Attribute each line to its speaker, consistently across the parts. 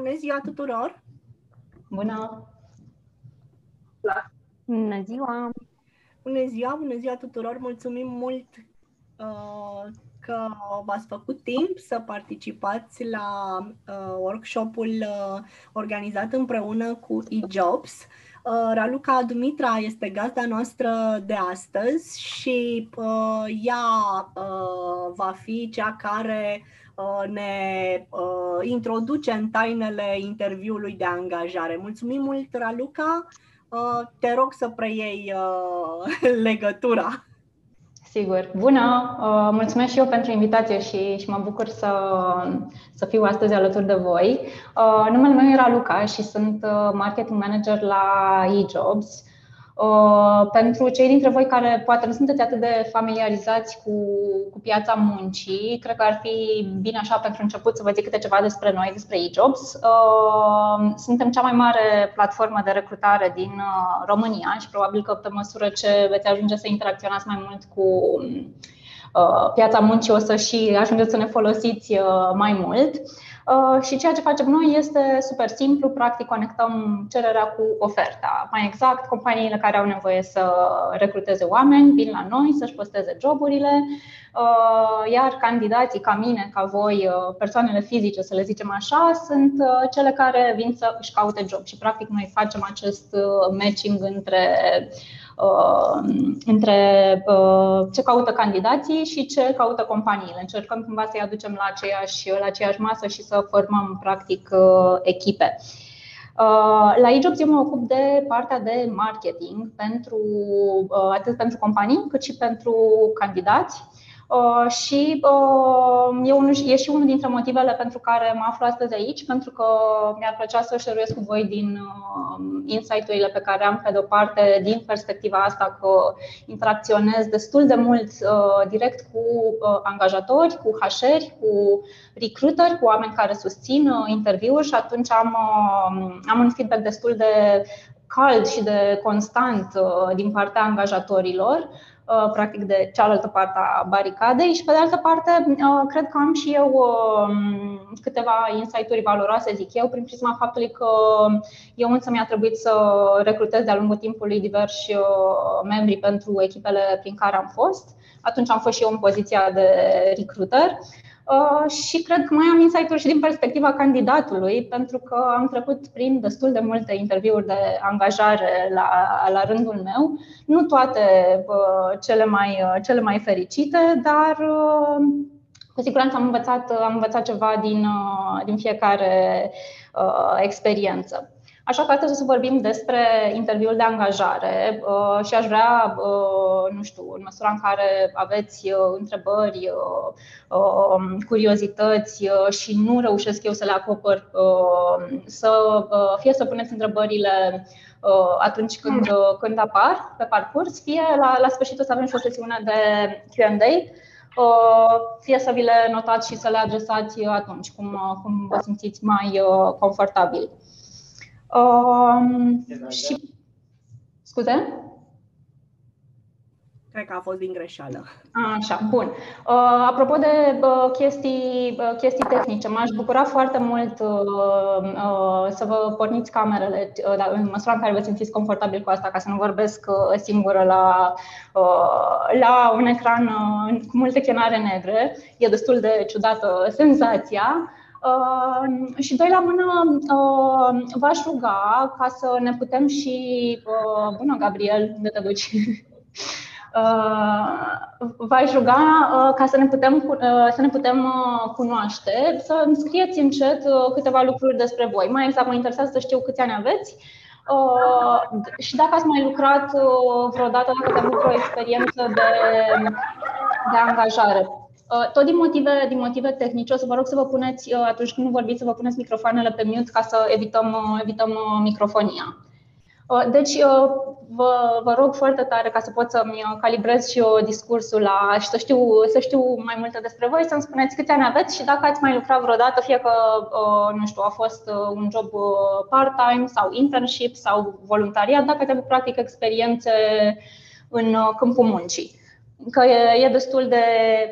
Speaker 1: bună ziua tuturor!
Speaker 2: Bună!
Speaker 3: Bună ziua!
Speaker 1: Bună ziua, bună ziua tuturor! Mulțumim mult uh, că v-ați făcut timp să participați la uh, workshopul uh, organizat împreună cu eJobs. Uh, Raluca Dumitra este gazda noastră de astăzi și uh, ea uh, va fi cea care uh, ne uh, introduce în tainele interviului de angajare. Mulțumim mult, Raluca! Uh, te rog să preiei uh, legătura.
Speaker 2: Sigur. Bună! Uh, mulțumesc și eu pentru invitație și, și mă bucur să, să fiu astăzi alături de voi. Uh, numele meu era Luca și sunt uh, marketing manager la eJobs. Uh, pentru cei dintre voi care poate nu sunteți atât de familiarizați cu, cu piața muncii, cred că ar fi bine așa pentru început să vă zic câte ceva despre noi, despre eJobs. Uh, suntem cea mai mare platformă de recrutare din uh, România și probabil că pe măsură ce veți ajunge să interacționați mai mult cu piața muncii o să și ajungeți să ne folosiți mai mult. Uh, și ceea ce facem noi este super simplu, practic conectăm cererea cu oferta. Mai exact, companiile care au nevoie să recruteze oameni vin la noi să-și posteze joburile, uh, iar candidații ca mine, ca voi, uh, persoanele fizice, să le zicem așa, sunt cele care vin să își caute job și practic noi facem acest matching între Uh, între uh, ce caută candidații și ce caută companiile. Încercăm cumva să-i aducem la aceeași, la aceeași masă și să formăm practic uh, echipe. La eJobs eu mă ocup de partea de marketing pentru, atât pentru companii cât și pentru candidați. Uh, și uh, e, unul, e și unul dintre motivele pentru care mă aflu astăzi aici, pentru că mi-ar plăcea să șeruiesc cu voi din uh, insight-urile pe care am pe de-o parte din perspectiva asta că interacționez destul de mult direct cu angajatori, cu HR, cu recruiter, cu oameni care susțin interviuri și atunci am, am un feedback destul de cald și de constant din partea angajatorilor. Uh, practic de cealaltă parte a baricadei și pe de altă parte uh, cred că am și eu um, câteva insight-uri valoroase, zic eu, prin prisma faptului că eu însă mi-a trebuit să recrutez de-a lungul timpului diversi uh, membri pentru echipele prin care am fost. Atunci am fost și eu în poziția de recruiter Uh, și cred că mai am insight-uri și din perspectiva candidatului, pentru că am trecut prin destul de multe interviuri de angajare la, la rândul meu. Nu toate uh, cele mai, uh, cele mai fericite, dar cu siguranță am învățat, am învățat ceva din, din fiecare experiență. Așa că astăzi o să vorbim despre interviul de angajare uh, și aș vrea, uh, nu știu, în măsura în care aveți uh, întrebări, um, curiozități și nu reușesc eu să le acopăr, să fie să puneți întrebările atunci când, când apar pe parcurs, fie la, la sfârșit o să avem și o sesiune de QA, fie să vi le notați și să le adresați atunci, cum, cum vă simțiți mai confortabil. Um, și... Scuze?
Speaker 1: Cred că a fost din greșeală.
Speaker 2: Așa, bun. Uh, apropo de uh, chestii, uh, chestii tehnice, m-aș bucura foarte mult uh, uh, să vă porniți camerele uh, da, în măsura în care vă simțiți confortabil cu asta, ca să nu vorbesc uh, singură la, uh, la un ecran uh, cu multe chenare negre. E destul de ciudată senzația. Uh, și doi la mână, uh, v-aș ruga ca să ne putem și. Uh, bună, Gabriel, unde te duci? v-aș ruga ca să ne putem, să ne putem cunoaște, să îmi scrieți în chat câteva lucruri despre voi. Mai exact, mă interesează să știu câți ani aveți și dacă ați mai lucrat vreodată, dacă ați avut o experiență de, de angajare. Uh, tot din motive, din motive tehnice, o să vă rog să vă puneți, uh, atunci când vorbiți, să vă puneți microfoanele pe mute ca să evităm, uh, evităm microfonia. Deci, vă, vă rog foarte tare ca să pot să-mi calibrez și eu discursul la, și să știu, să știu mai multe despre voi, să-mi spuneți câți ani aveți și dacă ați mai lucrat vreodată, fie că, nu știu, a fost un job part-time sau internship sau voluntariat, dacă ați avut practic experiențe în câmpul muncii că e, e destul de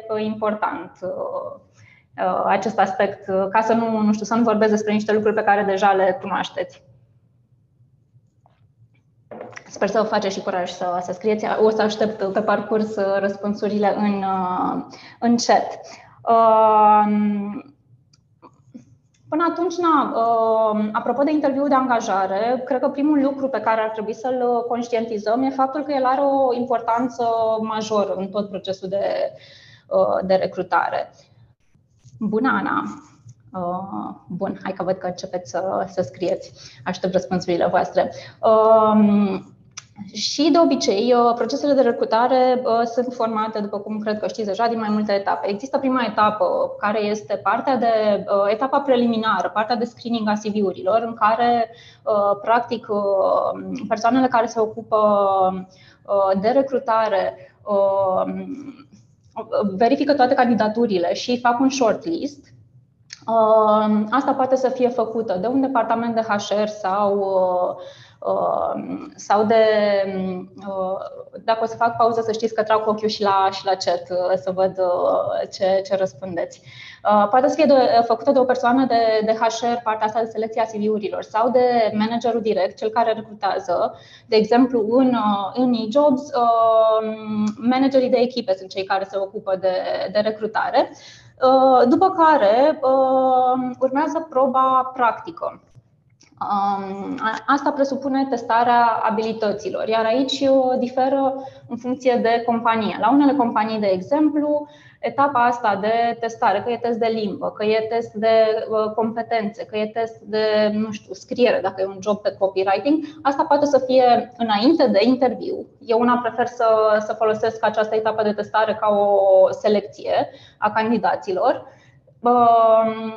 Speaker 2: uh, important. Uh, acest aspect, ca să nu, nu știu, să nu vorbesc despre niște lucruri pe care deja le cunoașteți. Sper să vă faceți și curaj să, să scrieți. O să aștept pe parcurs răspunsurile în, în chat. Până atunci, na, apropo de interviul de angajare, cred că primul lucru pe care ar trebui să-l conștientizăm e faptul că el are o importanță majoră în tot procesul de, de recrutare. Bună, Ana! Bun, hai că văd că începeți să, să scrieți. Aștept răspunsurile voastre. Și de obicei, uh, procesele de recrutare uh, sunt formate, după cum cred că știți deja, din mai multe etape. Există prima etapă, care este partea de uh, etapa preliminară, partea de screening a CV-urilor, în care, practic, persoanele care se ocupă de recrutare verifică toate candidaturile și fac un shortlist. Asta poate să fie făcută de un departament de HR sau Uh, sau de, uh, dacă o să fac pauză, să știți că trag ochiul și la, și la chat uh, să văd ce, ce răspundeți. Poate să fie de, făcută de o persoană de, de HR, partea asta de selecție a CV-urilor, sau de managerul direct, cel care recrutează. De exemplu, în, în e-jobs, managerii de echipe sunt cei care se ocupă de, de recrutare. După care urmează proba practică. Asta presupune testarea abilităților, iar aici diferă în funcție de companie. La unele companii, de exemplu, etapa asta de testare, că e test de limbă, că e test de uh, competențe, că e test de, nu știu, scriere, dacă e un job pe copywriting, asta poate să fie înainte de interviu. Eu una prefer să, să folosesc această etapă de testare ca o selecție a candidaților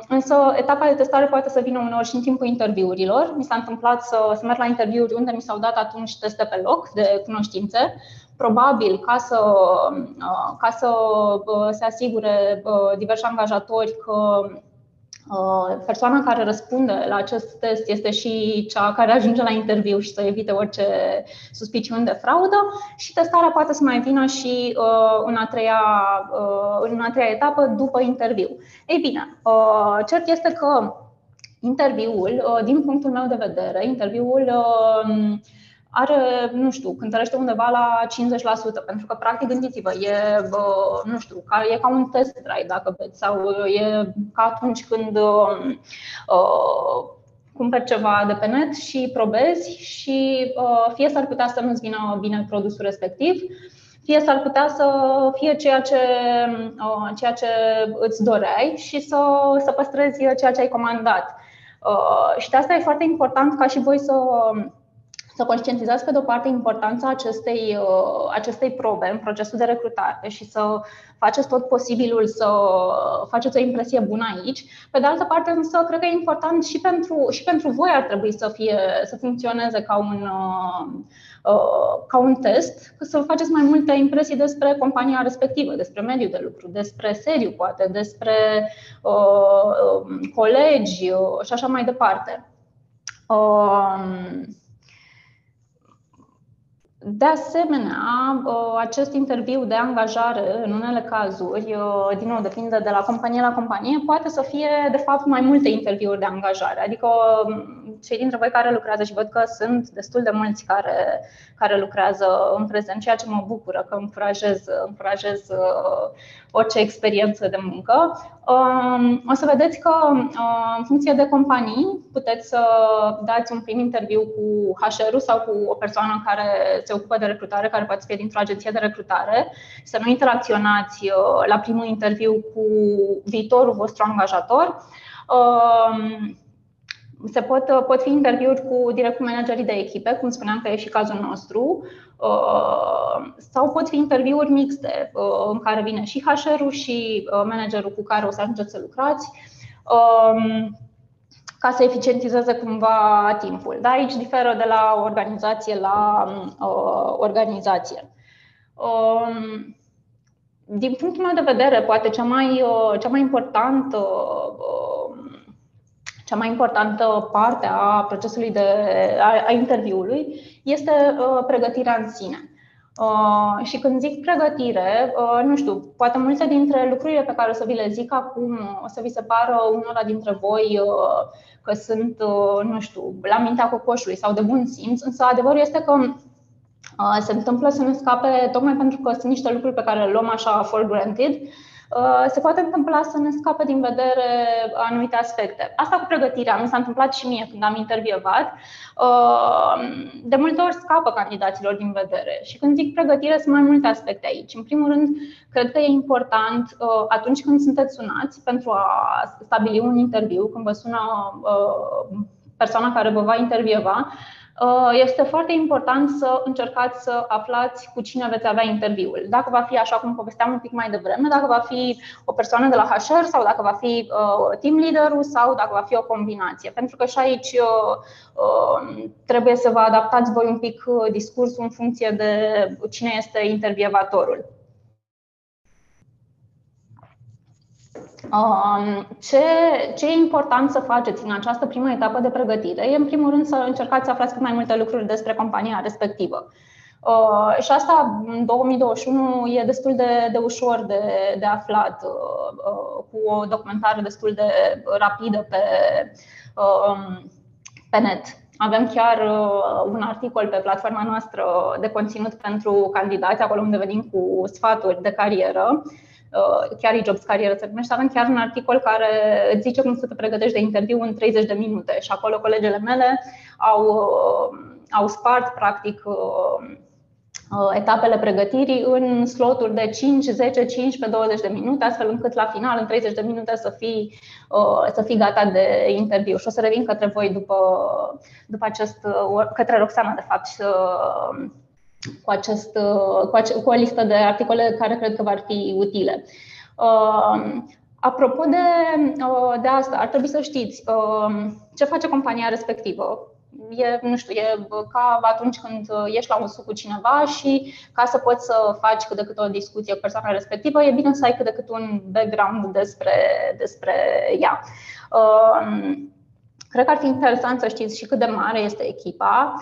Speaker 2: Însă etapa de testare poate să vină uneori și în timpul interviurilor. Mi s-a întâmplat să, să merg la interviuri unde mi s-au dat atunci teste pe loc de cunoștințe. Probabil ca să, ca să se asigure diversi angajatori că Uh, persoana care răspunde la acest test este și cea care ajunge la interviu și să evite orice suspiciuni de fraudă și testarea poate să mai vină și uh, în a treia, uh, în a treia etapă după interviu. Ei bine, cert este că interviul, din punctul meu de vedere, interviul are, nu știu, cântărește undeva la 50%, pentru că, practic, gândiți-vă, e, nu știu, ca, e ca un test drive, dacă veți, sau e ca atunci când uh, cumperi ceva de pe net și probezi și uh, fie s-ar putea să nu-ți vină bine produsul respectiv, fie s-ar putea să fie ceea ce, uh, ceea ce îți doreai și să, să păstrezi ceea ce ai comandat. Uh, și de asta e foarte important ca și voi să să conștientizați pe de o parte importanța acestei, uh, acestei probe în procesul de recrutare și să faceți tot posibilul să faceți o impresie bună aici. Pe de altă parte, însă, cred că e important și pentru, și pentru voi ar trebui să, fie, să funcționeze ca un, uh, uh, ca un test, să faceți mai multe impresii despre compania respectivă, despre mediul de lucru, despre seriu, poate, despre uh, colegi și așa mai departe. Uh, de asemenea, uh, acest interviu de angajare, în unele cazuri, uh, din nou depinde de la companie la companie, poate să fie, de fapt, mai multe interviuri de angajare. Adică, um, cei dintre voi care lucrează și văd că sunt destul de mulți care, care lucrează în prezent, ceea ce mă bucură, că încurajez, încurajez uh, orice experiență de muncă. Um, o să vedeți că, în funcție de companii, puteți să dați un prim interviu cu HR-ul sau cu o persoană care se ocupă de recrutare, care poate fi dintr-o agenție de recrutare, să nu interacționați uh, la primul interviu cu viitorul vostru angajator. Um, se pot, uh, pot fi interviuri cu direct cu managerii de echipe, cum spuneam că e și cazul nostru, uh, sau pot fi interviuri mixte, în care vine și HR-ul și managerul cu care o să ajungeți să lucrați um, ca să eficientizeze cumva timpul. Da, aici diferă de la organizație la uh, organizație. Um, din punctul meu de vedere, poate cea mai, uh, cea mai importantă uh, cea mai importantă parte a procesului de, a, a interviului este uh, pregătirea în sine. Uh, și când zic pregătire, uh, nu știu, poate multe dintre lucrurile pe care o să vi le zic acum o să vi se pară unora dintre voi uh, că sunt, uh, nu știu, la mintea cocoșului sau de bun simț, însă adevărul este că uh, se întâmplă să ne scape tocmai pentru că sunt niște lucruri pe care le luăm așa for granted Uh, se poate întâmpla să ne scape din vedere anumite aspecte. Asta cu pregătirea mi s-a întâmplat și mie când am intervievat. Uh, de multe ori scapă candidaților din vedere. Și când zic pregătire, sunt mai multe aspecte aici. În primul rând, cred că e important uh, atunci când sunteți sunați pentru a stabili un interviu, când vă sună persoana care vă va intervieva, Uh, este foarte important să încercați să aflați cu cine veți avea interviul. Dacă va fi, așa cum povesteam un pic mai devreme, dacă va fi o persoană de la HR sau dacă va fi uh, team leaderul sau dacă va fi o combinație. Pentru că și aici uh, trebuie să vă adaptați voi un pic discursul în funcție de cine este intervievatorul. Ce, ce e important să faceți în această primă etapă de pregătire e, în primul rând, să încercați să aflați cât mai multe lucruri despre compania respectivă. Uh, și asta în 2021 e destul de, de ușor de, de aflat, uh, uh, cu o documentare destul de rapidă pe, uh, pe net. Avem chiar uh, un articol pe platforma noastră de conținut pentru candidați, acolo unde venim cu sfaturi de carieră Uh, chiar e Jobs Career se numește, avem chiar un articol care îți zice cum să te pregătești de interviu în 30 de minute și acolo colegele mele au, uh, au spart practic uh, etapele pregătirii în sloturi de 5, 10, 15, 20 de minute, astfel încât la final, în 30 de minute, să fii, să fii gata de interviu. Și o să revin către voi după, după acest, către Roxana, de fapt, cu, acest, uh, cu, ace- cu o listă de articole care cred că vor fi utile. Uh, apropo de, uh, de asta, ar trebui să știți ce face compania respectivă. E, nu știu, e ca atunci când ești la un suc cu cineva și ca să poți să faci cât de cât o discuție cu persoana respectivă, e bine să ai cât de cât un background despre, despre ea. Cred că ar fi interesant să știți și cât de mare este echipa.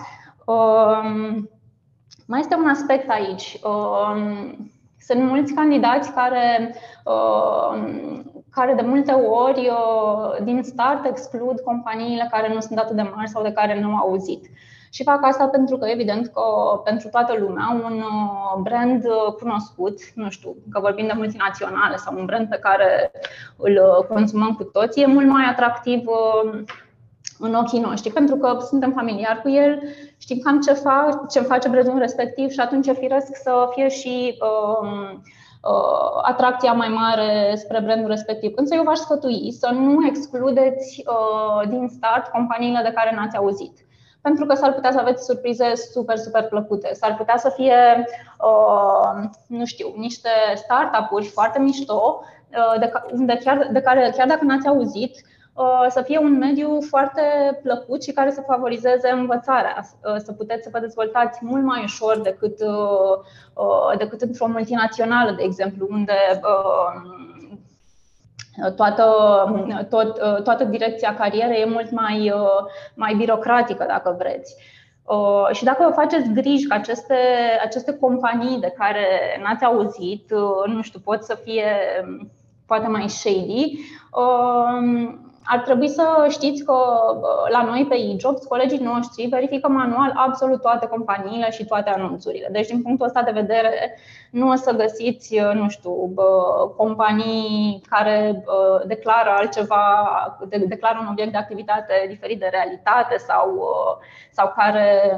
Speaker 2: Mai este un aspect aici. Um, sunt mulți candidați care, um, care de multe ori uh, din start exclud companiile care nu sunt atât de mari sau de care nu au auzit. Și fac asta pentru că, evident, că pentru toată lumea, un uh, brand uh, cunoscut, nu știu, că vorbim de multinaționale sau un brand pe care îl consumăm cu toții, e mult mai atractiv în ochii noștri, pentru că suntem familiari cu el, știm cam ce, fac, ce face brandul respectiv și atunci e firesc să fie și um, uh, atracția mai mare spre brandul respectiv. Însă eu v-aș sfătui să nu excludeți uh, din start companiile de care n-ați auzit pentru că s-ar putea să aveți surprize super, super plăcute. S-ar putea să fie, uh, nu știu, niște startup-uri foarte mișto, uh, de, unde chiar, de care chiar dacă n-ați auzit, Uh, să fie un mediu foarte plăcut și care să favorizeze învățarea, uh, să puteți să vă dezvoltați mult mai ușor decât, uh, decât într-o multinațională, de exemplu, unde toată, tot, toată direcția carierei e mult mai, mai birocratică, dacă vreți. Și dacă vă faceți griji că aceste, aceste companii de care n-ați auzit, nu știu, pot să fie poate mai shady, ar trebui să știți că la noi pe eJobs, colegii noștri verifică manual absolut toate companiile și toate anunțurile. Deci, din punctul ăsta de vedere, nu o să găsiți, nu știu, companii care declară altceva, declară un obiect de activitate diferit de realitate sau, sau care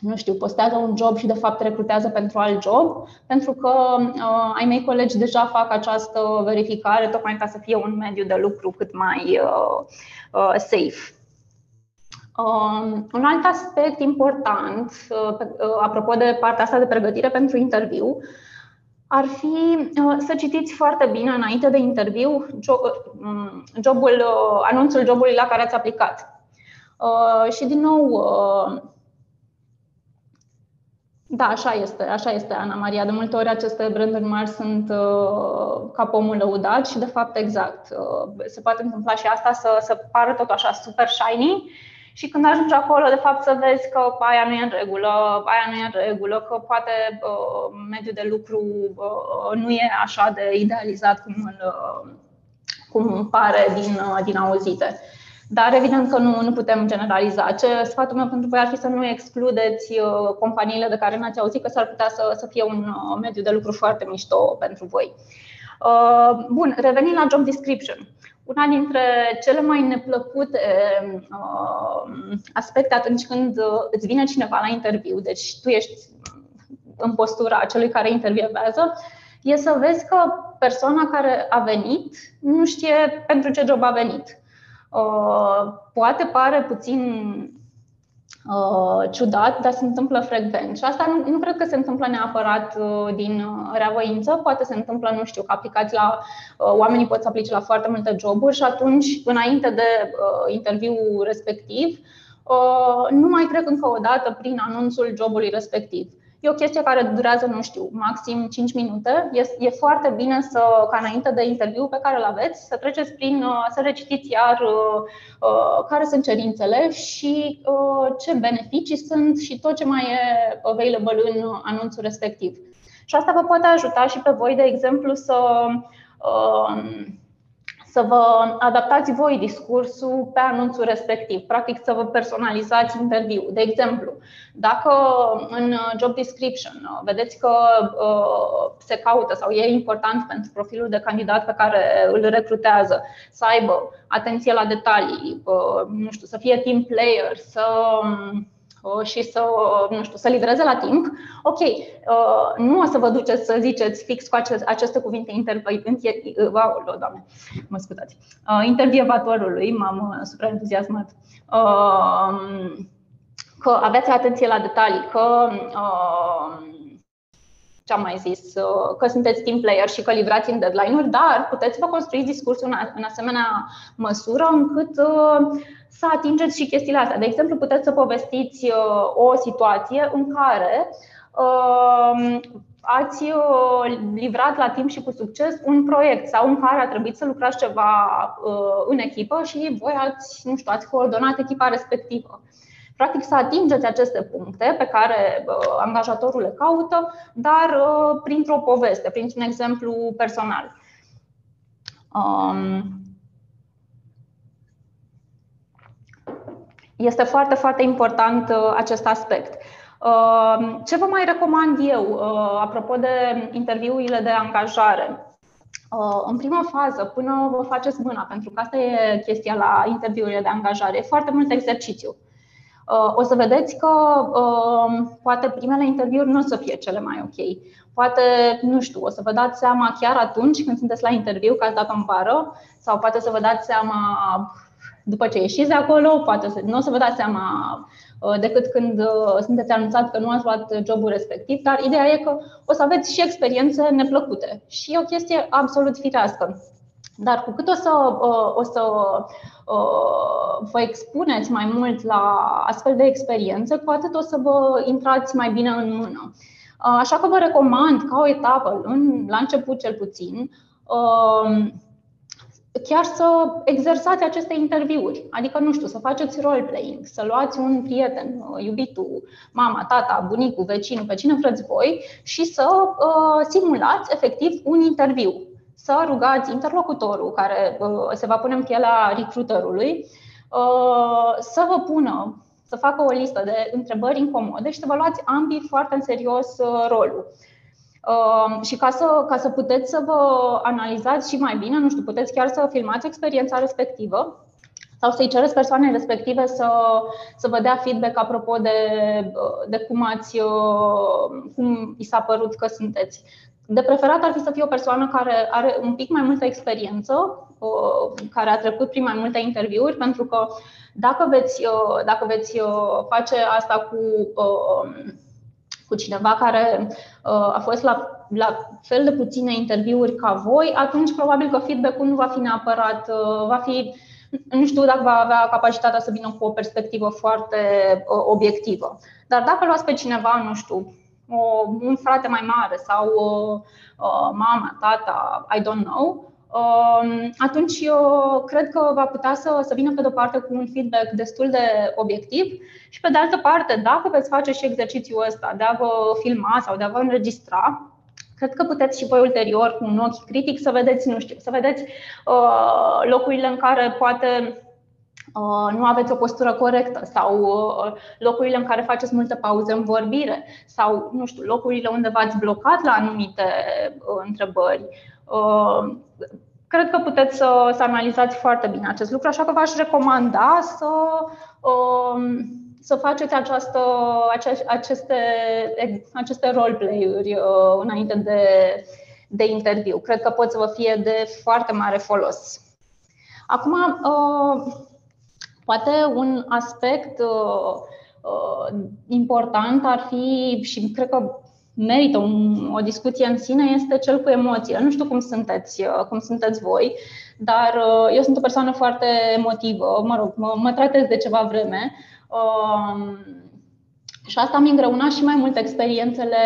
Speaker 2: nu știu, postează un job și de fapt recrutează pentru alt job, pentru că uh, ai mei colegi deja fac această verificare tocmai ca să fie un mediu de lucru cât mai uh, uh, safe. Uh, un alt aspect important, uh, uh, apropo de partea asta de pregătire pentru interviu, ar fi uh, să citiți foarte bine înainte de interviu uh, jobul, uh, anunțul jobului la care ați aplicat. Și din nou, da, așa este, așa este, Ana Maria. De multe ori aceste branduri mari sunt uh, ca pomul lăudat și, de fapt, exact. Uh, se poate întâmpla și asta să, să pară tot așa super shiny și când ajungi acolo, de fapt, să vezi că aia nu e în regulă, aia nu e în regulă, că poate uh, mediul de lucru uh, nu e așa de idealizat cum, îl, uh, cum pare din, uh, din auzite. Dar evident că nu, nu putem generaliza. Ce sfatul meu pentru voi ar fi să nu excludeți uh, companiile de care n-ați auzit, că s-ar putea să, să fie un uh, mediu de lucru foarte mișto pentru voi. Uh, bun, revenind la job description. Una dintre cele mai neplăcute aspecte atunci când îți vine cineva la interviu, deci tu ești în postura celui care intervievează, e să vezi că persoana care a venit nu știe pentru ce job a venit. Uh, poate pare puțin uh, ciudat, dar se întâmplă frecvent. Și asta nu, nu cred că se întâmplă neapărat uh, din reavoință, poate se întâmplă, nu știu, că aplicați la. Oamenii pot să aplice la foarte multe joburi și atunci, înainte de interviul respectiv, nu mai trec încă o dată prin anunțul jobului respectiv. E o chestie care durează, nu știu, maxim 5 minute. E, e foarte bine să, ca înainte de interviu pe care îl aveți, să treceți prin, uh, să recitiți iar uh, uh, care sunt cerințele și ce beneficii sunt și tot ce mai e available în anunțul respectiv. Și asta vă poate ajuta și pe voi, de exemplu, să să vă adaptați voi discursul pe anunțul respectiv, practic să vă personalizați interviul. De exemplu, dacă în job description uh, vedeți că uh, se caută sau e important pentru profilul de candidat pe care îl recrutează să aibă atenție la detalii, uh, nu știu, să fie team player, să um, și să, nu știu, să livreze la timp, ok, uh, nu o să vă duceți să ziceți fix cu aceste cuvinte interview, wow, doamne, mă scuzați, uh, intervievatorului, m-am supraentuziasmat, uh, că aveți atenție la detalii, că ce am mai zis, că sunteți team player și că livrați în deadline-uri, dar puteți vă construiți discursul în asemenea măsură încât să atingeți și chestiile astea. De exemplu, puteți să povestiți uh, o situație în care uh, ați uh, livrat la timp și cu succes un proiect sau în care a trebuit să lucrați ceva în echipă și voi ați, nu știu, ați coordonat echipa respectivă. Practic să atingeți aceste puncte pe care angajatorul le caută, dar printr-o poveste, printr-un exemplu personal. Um, Este foarte, foarte important uh, acest aspect. Uh, ce vă mai recomand eu uh, apropo de interviurile de angajare? În prima fază, până vă faceți mâna, pentru că asta e chestia la interviurile de angajare, e foarte mult exercițiu. O să vedeți că poate primele interviuri nu o să fie cele mai ok. Poate, nu știu, o să vă dați seama chiar atunci când sunteți la interviu că ați dat în bară sau poate să vă dați seama după ce ieșiți de acolo, poate să, nu o să vă dați seama uh, decât când uh, sunteți anunțat că nu ați luat jobul respectiv, dar ideea e că o să aveți și experiențe neplăcute și e o chestie absolut firească. Dar cu cât o să, uh, o să vă expuneți mai mult la astfel de experiențe, cu atât o să vă intrați mai bine în mână. Așa că vă recomand, ca o etapă, la început cel puțin, chiar să exersați aceste interviuri. Adică, nu știu, să faceți role-playing, să luați un prieten, uh, iubitul, mama, tata, bunicul, vecinul, pe cine vreți voi și să uh, simulați efectiv un interviu. Să rugați interlocutorul care uh, se va pune în pielea recruiterului uh, să vă pună, să facă o listă de întrebări incomode și să vă luați ambii foarte în serios uh, rolul. Uh, și ca să, ca să puteți să vă analizați și mai bine, nu știu, puteți chiar să filmați experiența respectivă sau să-i cereți persoanei respective să, să vă dea feedback apropo de, de cum, ați, uh, cum i s-a părut că sunteți. De preferat ar fi să fie o persoană care are un pic mai multă experiență, uh, care a trecut prin mai multe interviuri, pentru că dacă veți, uh, dacă veți face asta cu cu cineva care uh, a fost la, la fel de puține interviuri ca voi, atunci probabil că feedback-ul nu va fi neapărat, uh, va fi, nu știu dacă va avea capacitatea să vină cu o perspectivă foarte uh, obiectivă. Dar dacă luați pe cineva, nu știu, o, un frate mai mare sau o, o, mama, tata, I don't know, um, atunci eu cred că va putea să, să vină pe de-o parte cu un feedback destul de obiectiv și pe de altă parte, dacă veți face și exercițiul ăsta de a vă filma sau de a vă înregistra, cred că puteți și voi ulterior cu un ochi critic să vedeți, nu știu, să vedeți uh, locurile în care poate Uh, nu aveți o postură corectă sau uh, locurile în care faceți multe pauze în vorbire sau, nu știu, locurile unde v-ați blocat la anumite uh, întrebări. Cred că puteți să, să analizați foarte bine acest lucru, așa că v-aș recomanda să, um, să faceți această, aceste, aceste roleplay-uri înainte de, de interviu. Cred că pot să vă fie de foarte mare folos. Acum, Poate un aspect uh, uh, important ar fi, și cred că merită un, o discuție în sine, este cel cu emoțiile. Nu știu cum sunteți, uh, cum sunteți voi, dar uh, eu sunt o persoană foarte emotivă, mă rog, mă, mă tratez de ceva vreme. Uh, și asta mi îngreuna și mai mult experiențele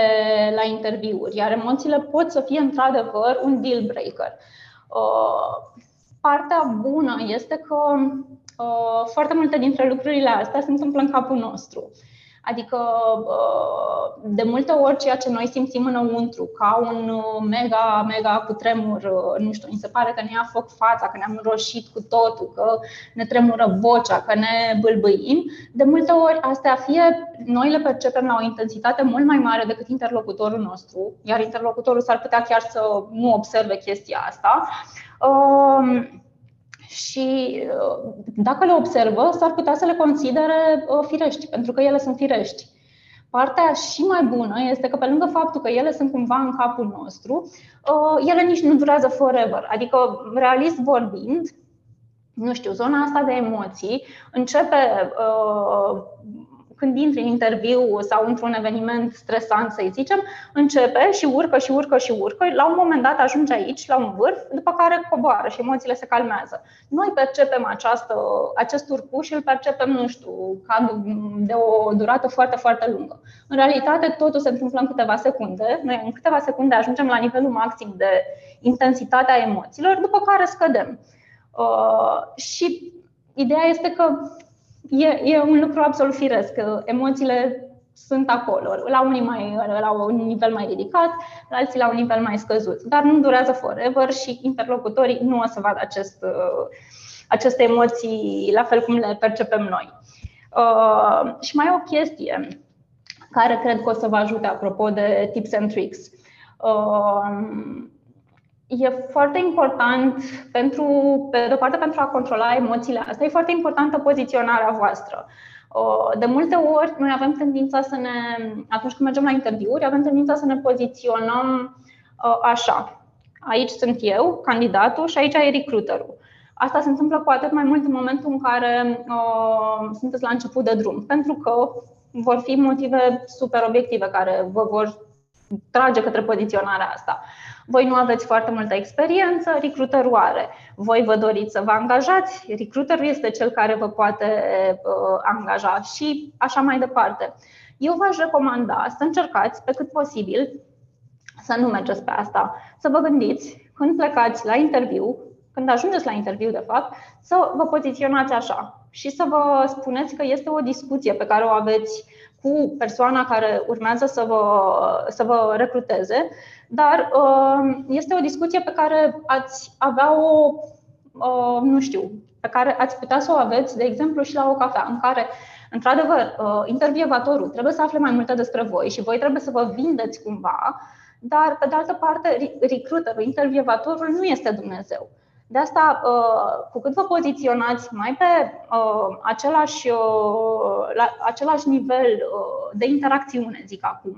Speaker 2: la interviuri, iar emoțiile pot să fie într-adevăr un deal breaker. Uh, partea bună este că Uh, foarte multe dintre lucrurile astea se întâmplă în capul nostru. Adică, uh, de multe ori, ceea ce noi simțim înăuntru, ca un uh, mega, mega cutremur, nu știu, mi se pare că ne-a foc fața, că ne-am roșit cu totul, că ne tremură vocea, că ne bâlbâim, de multe ori astea fie noi le percepem la o intensitate mult mai mare decât interlocutorul nostru, iar interlocutorul s-ar putea chiar să nu observe chestia asta și uh, dacă le observă, s-ar putea să le considere uh, firești, pentru că ele sunt firești. Partea și mai bună este că pe lângă faptul că ele sunt cumva în capul nostru, uh, ele nici nu durează forever. Adică, realist vorbind, nu știu, zona asta de emoții începe când intri în interviu sau într-un eveniment stresant, să zicem, începe și urcă și urcă și urcă. La un moment dat ajunge aici, la un vârf, după care coboară și emoțiile se calmează. Noi percepem această, acest urcuș și îl percepem, nu știu, ca de o durată foarte, foarte lungă. În realitate, totul se întâmplă în câteva secunde. Noi în câteva secunde ajungem la nivelul maxim de intensitate a emoțiilor, după care scădem. Uh, și ideea este că e, e un lucru absolut firesc. Emoțiile sunt acolo, la unii mai, la un nivel mai ridicat, la alții la un nivel mai scăzut. Dar nu durează forever și interlocutorii nu o să vadă acest, aceste emoții la fel cum le percepem noi. Uh, și mai e o chestie care cred că o să vă ajute apropo de tips and tricks. Uh, e foarte important pentru, pe de o parte, pentru a controla emoțiile astea, e foarte importantă poziționarea voastră. De multe ori, noi avem tendința să ne, atunci când mergem la interviuri, avem tendința să ne poziționăm așa. Aici sunt eu, candidatul, și aici e recruiterul. Asta se întâmplă cu atât mai mult în momentul în care uh, sunteți la început de drum, pentru că vor fi motive super obiective care vă vor trage către poziționarea asta. Voi nu aveți foarte multă experiență, recruiterul are. Voi vă doriți să vă angajați, recruiterul este cel care vă poate uh, angaja și așa mai departe. Eu v-aș recomanda să încercați pe cât posibil să nu mergeți pe asta, să vă gândiți când plecați la interviu, când ajungeți la interviu, de fapt, să vă poziționați așa și să vă spuneți că este o discuție pe care o aveți cu persoana care urmează să vă, să vă recruteze, dar uh, este o discuție pe care ați avea o, uh, nu știu, pe care ați putea să o aveți, de exemplu, și la o cafea, în care, într-adevăr, uh, intervievatorul trebuie să afle mai multe despre voi și voi trebuie să vă vindeți cumva, dar, pe de altă parte, recruiterul, intervievatorul nu este Dumnezeu. De asta, uh, cu cât vă poziționați mai pe uh, același, uh, la același nivel de interacțiune, zic acum,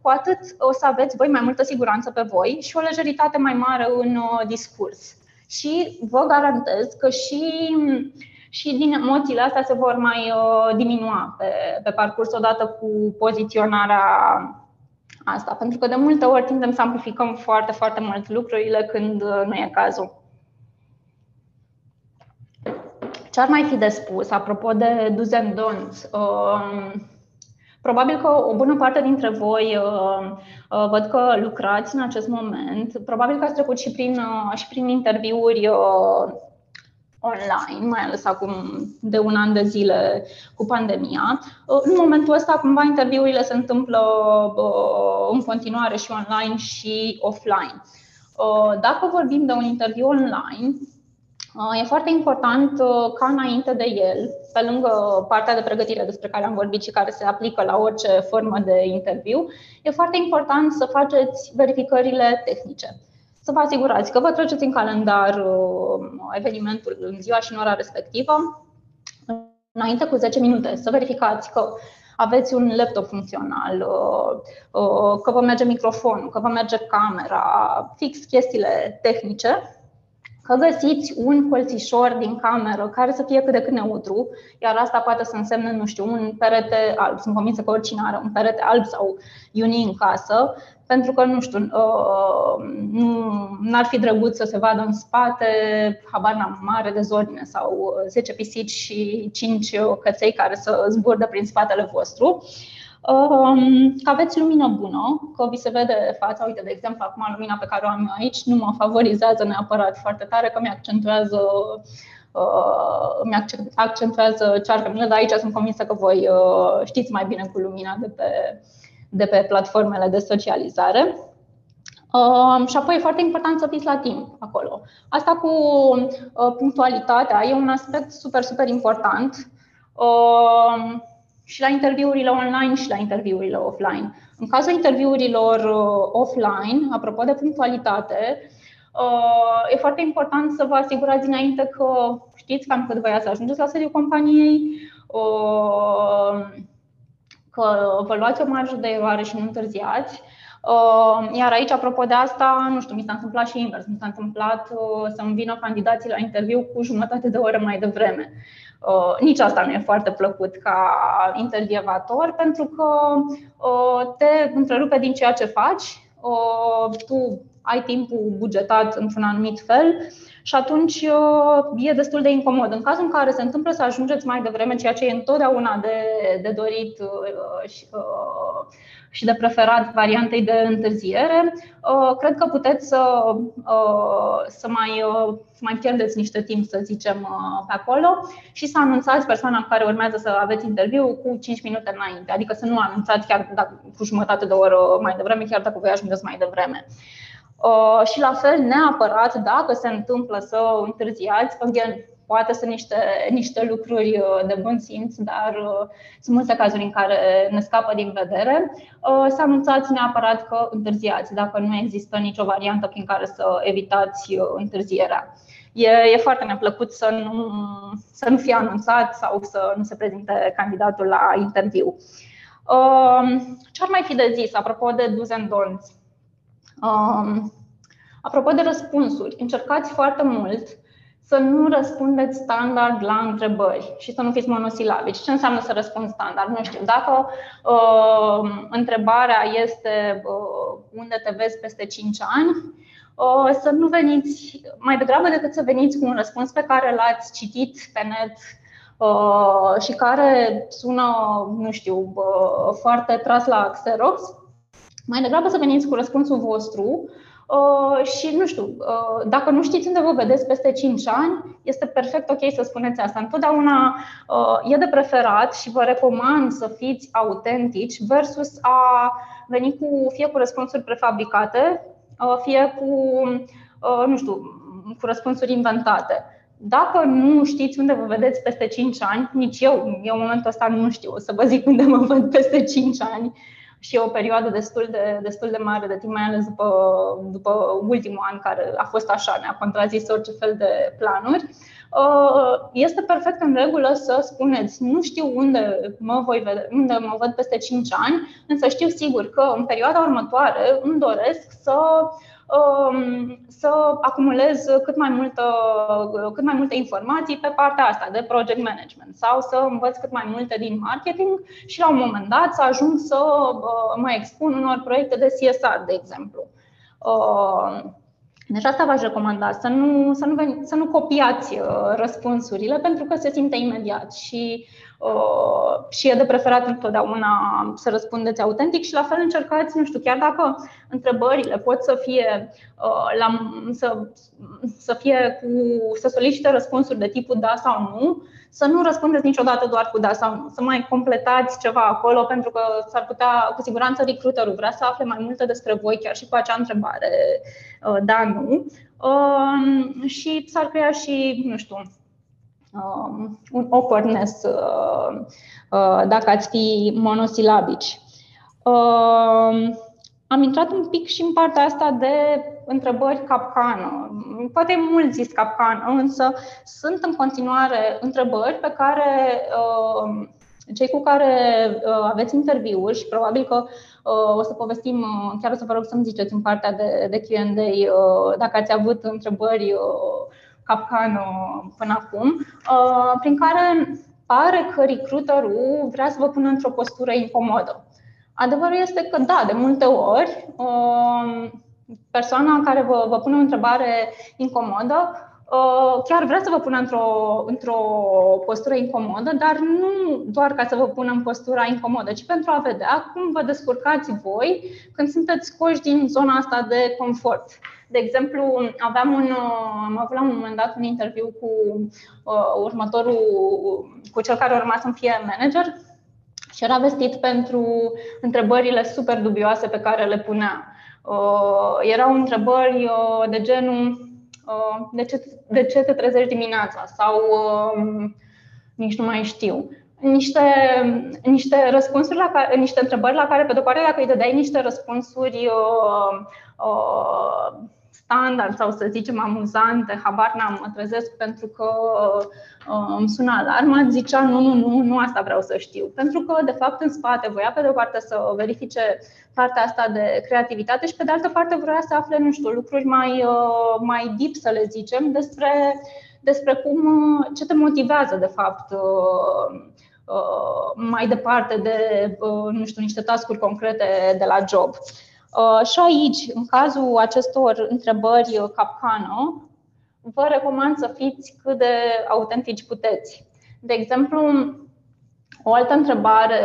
Speaker 2: cu atât o să aveți voi mai multă siguranță pe voi și o lejeritate mai mare în discurs. Și vă garantez că și, și din emoțiile astea se vor mai diminua pe, pe parcurs odată cu poziționarea asta. Pentru că de multe ori tindem să amplificăm foarte, foarte mult lucrurile când nu e cazul. Ce ar mai fi de spus, apropo de do's and don'ts? Um, Probabil că o bună parte dintre voi uh, uh, văd că lucrați în acest moment. Probabil că ați trecut și prin, uh, și prin interviuri uh, online, mai ales acum de un an de zile cu pandemia. Uh, în momentul ăsta, cumva, interviurile se întâmplă uh, în continuare și online și offline. Dacă vorbim de un interviu online, E foarte important ca înainte de el, pe lângă partea de pregătire despre care am vorbit și care se aplică la orice formă de interviu, e foarte important să faceți verificările tehnice. Să vă asigurați că vă treceți în calendar uh, evenimentul în ziua și în ora respectivă, înainte cu 10 minute, să verificați că aveți un laptop funcțional, uh, uh, că vă merge microfonul, că vă merge camera, fix chestiile tehnice că găsiți un colțișor din cameră care să fie cât de cât neutru, iar asta poate să însemne, nu știu, un perete alb. Sunt convinsă că oricine are un perete alb sau iuni în casă, pentru că, nu știu, uh, nu ar fi drăguț să se vadă în spate, habar n-am, mare dezordine sau 10 pisici și 5 căței care să zburdă prin spatele vostru că aveți lumină bună, că vi se vede fața. Uite, de exemplu, acum lumina pe care o am eu aici nu mă favorizează neapărat foarte tare, că mi-accentuează uh, mi accentuează cearcămile, dar aici sunt convinsă că voi uh, știți mai bine cu lumina de pe, de pe platformele de socializare. Uh, și apoi e foarte important să fiți la timp acolo. Asta cu uh, punctualitatea e un aspect super, super important. Uh, și la interviurile online și la interviurile offline. În cazul interviurilor uh, offline, apropo de punctualitate, uh, e foarte important să vă asigurați înainte că știți cam cât vă ia să ajungeți la sediul companiei, uh, că vă luați o marjă de eroare și nu întârziați. Iar aici, apropo de asta, nu știu, mi s-a întâmplat și invers. Mi s-a întâmplat să-mi vină candidații la interviu cu jumătate de oră mai devreme. Uh, nici asta nu e foarte plăcut ca intervievator, pentru că uh, te întrerupe din ceea ce faci, uh, tu ai timpul bugetat într-un anumit fel și atunci e destul de incomod. În cazul în care se întâmplă să ajungeți mai devreme, ceea ce e întotdeauna de, de dorit și de preferat variantei de întârziere, uh, cred că puteți să, uh, să, mai, uh, să mai pierdeți niște timp, să zicem, pe acolo și să anunțați persoana care urmează să aveți interviu cu 5 minute înainte. Adică să nu anunțați chiar dacă, cu jumătate de oră mai devreme, chiar dacă voi ajungeți mai devreme. și la fel, neapărat, dacă se întâmplă să întârziați, again, poate sunt niște, niște lucruri uh, de bun simț, dar uh, sunt multe cazuri în care ne scapă din vedere. Uh, să anunțați neapărat că întârziați, dacă nu există nicio variantă prin care să evitați întârzierea. E, e foarte neplăcut să nu, să nu fie anunțat sau să nu se prezinte candidatul la interviu. Ce ar mai fi de zis apropo de do's and don'ts? Apropo de răspunsuri, încercați foarte mult să nu răspundeți standard la întrebări și să nu fiți monosilabici. Ce înseamnă să răspund standard? Nu știu. Dacă uh, întrebarea este uh, unde te vezi peste 5 ani, uh, să nu veniți, mai degrabă decât să veniți cu un răspuns pe care l-ați citit pe net uh, și care sună, nu știu, uh, foarte tras la Xerox, mai degrabă să veniți cu răspunsul vostru Uh, și nu știu, uh, dacă nu știți unde vă vedeți peste 5 ani, este perfect ok să spuneți asta. Întotdeauna uh, e de preferat și vă recomand să fiți autentici versus a veni cu fie cu răspunsuri prefabricate, fie cu, nu știu, cu răspunsuri inventate. Dacă nu știți unde vă vedeți peste 5 ani, nici eu, eu în momentul ăsta nu știu, o să vă zic unde mă văd peste 5 ani, și e o perioadă destul de, destul de mare de timp, mai ales după, după ultimul an care a fost așa, ne-a contrazis orice fel de planuri. Uh, este perfect în regulă să spuneți, nu știu unde mă, voi vede, unde mă văd peste 5 ani, însă știu sigur că în perioada următoare îmi doresc să Um, să acumulez cât mai, multă, cât mai multe informații pe partea asta de project management sau să învăț cât mai multe din marketing și la un moment dat să ajung să uh, mă expun unor proiecte de CSR, de exemplu. Um, Deci asta v-aș recomanda, să nu, să nu, să nu copiați uh, răspunsurile pentru că se simte imediat și, uh, și e de preferat întotdeauna să răspundeți autentic și la fel încercați, nu știu, chiar dacă întrebările pot să fie, uh, la, să, să fie cu, să solicite răspunsuri de tipul da sau nu, să nu răspundeți niciodată doar cu da sau nu, să mai completați ceva acolo, pentru că s-ar putea, cu siguranță, recruiterul vrea să afle mai multe despre voi, chiar și cu acea întrebare, uh, da, nu. Um, și s-ar crea și, nu știu, um, un awkwardness uh, uh, dacă ați fi monosilabici. Um, am intrat un pic și în partea asta de întrebări capcană. Poate mulți zis capcană, însă sunt în continuare întrebări pe care uh, cei cu care uh, aveți interviuri și probabil că uh, o să povestim, chiar o să vă rog să-mi ziceți în partea de, de Q&A dacă ați avut întrebări capcană până acum, prin care pare că recruiterul vrea să vă pună într-o postură incomodă. Adevărul este că, da, de multe ori, um, persoana care vă, vă pune o întrebare incomodă uh, chiar vrea să vă pună într-o, într-o postură incomodă, dar nu doar ca să vă pună în postura incomodă, ci pentru a vedea cum vă descurcați voi când sunteți scoși din zona asta de confort. De exemplu, aveam un, uh, am avut la un moment dat un interviu cu uh, următorul, cu cel care urma să fie manager și era vestit pentru întrebările super dubioase pe care le punea. Uh, erau întrebări uh, de genul uh, de ce, de ce te trezești dimineața sau um, nici nu mai știu. Niște, niște răspunsuri la care, niște întrebări la care, pe de-o parte, dacă îi dădeai niște răspunsuri uh, uh, standard sau să zicem amuzante, habar n-am, mă trezesc pentru că uh, îmi sună alarma, zicea nu, nu, nu, nu asta vreau să știu. Pentru că, de fapt, în spate voia pe de o parte să verifice partea asta de creativitate și pe de altă parte vrea să afle, nu știu, lucruri mai, uh, mai deep, să le zicem, despre, despre cum, uh, ce te motivează, de fapt, mai departe de, nu știu, niște tascuri concrete de la job. Uh, și aici, în cazul acestor întrebări uh, capcană, vă recomand să fiți cât de autentici puteți. De exemplu, o altă întrebare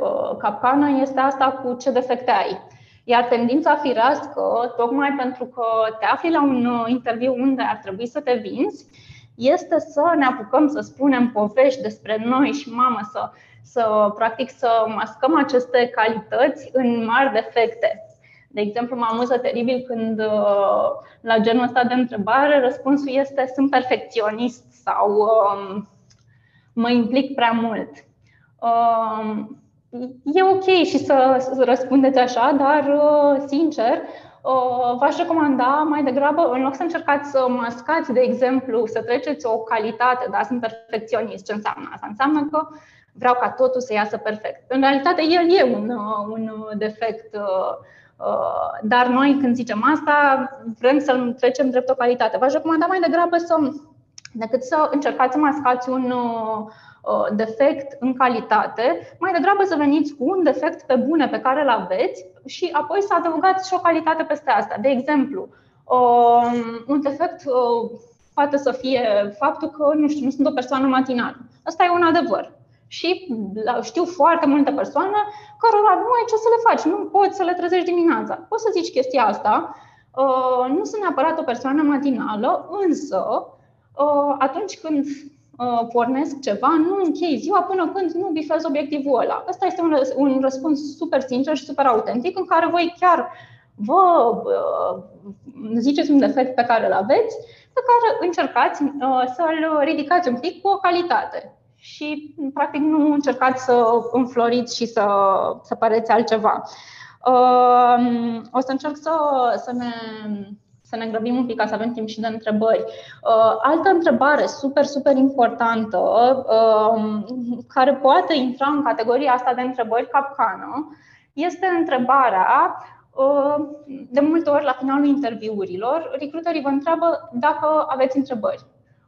Speaker 2: uh, capcană este asta cu ce defecte ai. Iar tendința firească, tocmai pentru că te afli la un interviu unde ar trebui să te vinzi, este să ne apucăm să spunem povești despre noi și mamă, să, să practic să mascăm aceste calități în mari defecte. De exemplu, mă amuză teribil când uh, la genul ăsta de întrebare răspunsul este sunt perfecționist sau um, mă implic prea mult. Um, e ok și să răspundeți așa, dar uh, sincer, uh, v-aș recomanda mai degrabă, în loc să încercați să mascați, de exemplu, să treceți o calitate, da, sunt perfecționist, ce înseamnă asta? Înseamnă că vreau ca totul să iasă perfect. În realitate, el e un, un defect Uh, dar noi, când zicem asta, vrem să trecem drept o calitate. V-aș recomanda mai degrabă să, decât să încercați să mascați un uh, uh, defect în calitate, mai degrabă să veniți cu un defect pe bune pe care îl aveți și apoi să adăugați și o calitate peste asta. De exemplu, un defect poate să fie faptul că, nu știu, nu sunt o persoană matinală. Asta e un adevăr. Și știu foarte multe persoane cărora nu ai ce să le faci, nu poți să le trezești dimineața. Poți să zici chestia asta, uh, nu sunt neapărat o persoană matinală, însă uh, atunci când uh, pornesc ceva, nu închei ziua până când nu bifez obiectivul ăla. Asta este un, un răspuns super sincer și super autentic în care voi chiar vă ziceți un defect pe care îl aveți, pe care încercați să-l ridicați un pic cu o calitate și, practic, nu încercați să înfloriți și să, să păreți altceva. Uh, o să încerc să, să ne să ne grăbim un pic ca să avem timp și de întrebări. Uh, altă întrebare super, super importantă, uh, care poate intra în categoria asta de întrebări capcană, este întrebarea de multe ori la finalul interviurilor, recruiterii vă întreabă dacă aveți întrebări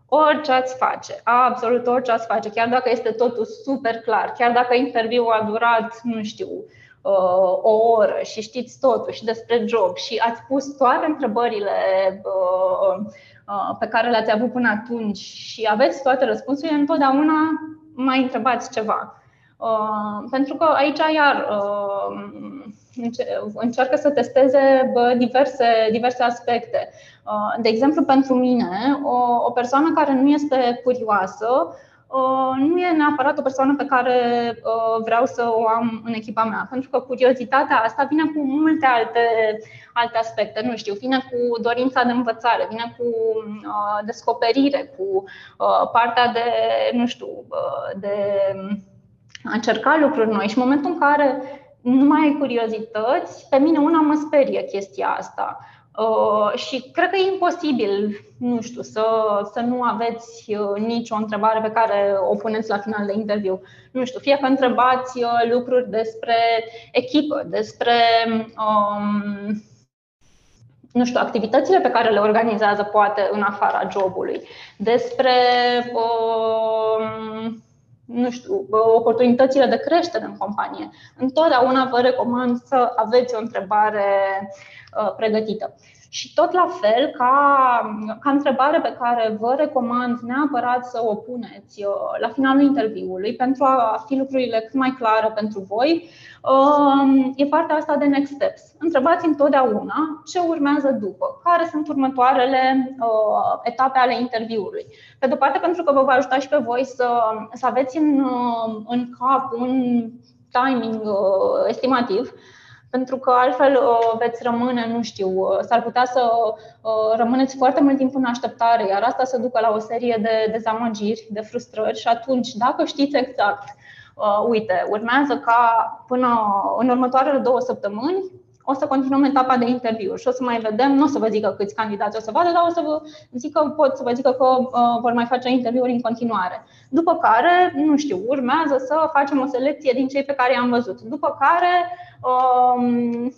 Speaker 2: orice ați face, absolut orice ați face, chiar dacă este totul super clar, chiar dacă interviul a durat, nu știu, uh, o oră și știți totul și despre job și ați pus toate întrebările uh, uh, pe care le-ați avut până atunci și aveți toate răspunsurile, întotdeauna mai întrebați ceva. Uh, pentru că aici iar uh, încearcă să testeze diverse, diverse aspecte. Uh, de exemplu, pentru mine, o, o persoană care nu este curioasă nu e neapărat o persoană pe care vreau să o am în echipa mea, pentru că curiozitatea asta vine cu multe alte, alte aspecte. Nu știu, vine cu dorința de învățare, vine cu descoperire, cu partea de, nu știu, de a încerca lucruri noi. Și în momentul în care nu mai ai curiozități, pe mine una mă sperie chestia asta. Uh, și cred că e imposibil, nu știu, să, să nu aveți uh, nicio întrebare pe care o puneți la final de interviu. Nu știu, fie că întrebați uh, lucruri despre echipă, despre um, nu știu, activitățile pe care le organizează poate în afara jobului, despre um, nu știu, oportunitățile de creștere în companie. Întotdeauna vă recomand să aveți o întrebare uh, pregătită. Și tot la fel, ca, ca întrebare pe care vă recomand neapărat să o puneți uh, la finalul interviului pentru a fi lucrurile cât mai clare pentru voi, um, e partea asta de next steps. Întrebați întotdeauna ce urmează după, care sunt următoarele uh, etape ale interviului. Pe de-o parte, pentru că vă va ajuta și pe voi să, să aveți în, uh, în cap un timing estimativ pentru că altfel uh, veți rămâne, nu știu, uh, s-ar putea să uh, rămâneți foarte mult timp în așteptare, iar asta să ducă la o serie de dezamăgiri, de frustrări și atunci, dacă știți exact, uite, urmează ca până în următoarele două săptămâni o să continuăm etapa de interviu și o să mai vedem, nu o să vă zică câți candidați o să vadă, dar o să vă zică, pot să vă zică că uh, vor mai face interviuri în continuare. După care, nu știu, urmează să facem o selecție din cei pe care i-am văzut. După care um,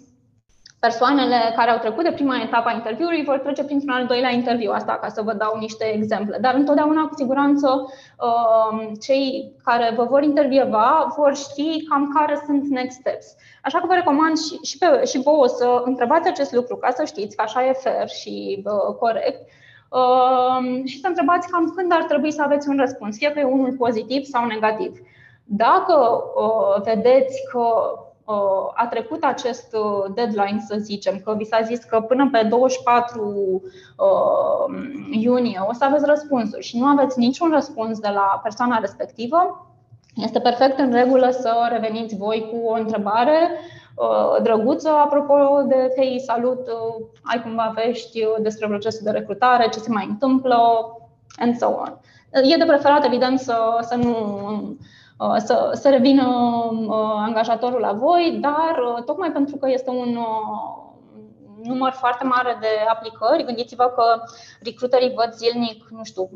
Speaker 2: persoanele care au trecut de prima etapă a interviului vor trece printr-un al doilea interviu, asta ca să vă dau niște exemple. Dar întotdeauna, cu siguranță, um, cei care vă vor intervieva vor ști cam care sunt next steps. Așa că vă recomand și, și, pe, și vouă să întrebați acest lucru ca să știți că așa e fair și uh, corect uh, și să întrebați cam când ar trebui să aveți un răspuns, fie că e unul pozitiv sau negativ. Dacă uh, vedeți că uh, a trecut acest uh, deadline, să zicem, că vi s-a zis că până pe 24 uh, iunie o să aveți răspunsuri și nu aveți niciun răspuns de la persoana respectivă, este perfect în regulă să reveniți voi cu o întrebare uh, drăguță apropo de hei, salut, uh, ai cumva vești despre procesul de recrutare, ce se mai întâmplă, and so on. E de preferat, evident, să, să nu uh, să, să revină angajatorul la voi, dar tocmai pentru că este un număr foarte mare de aplicări, gândiți-vă că recruiterii văd zilnic, nu știu,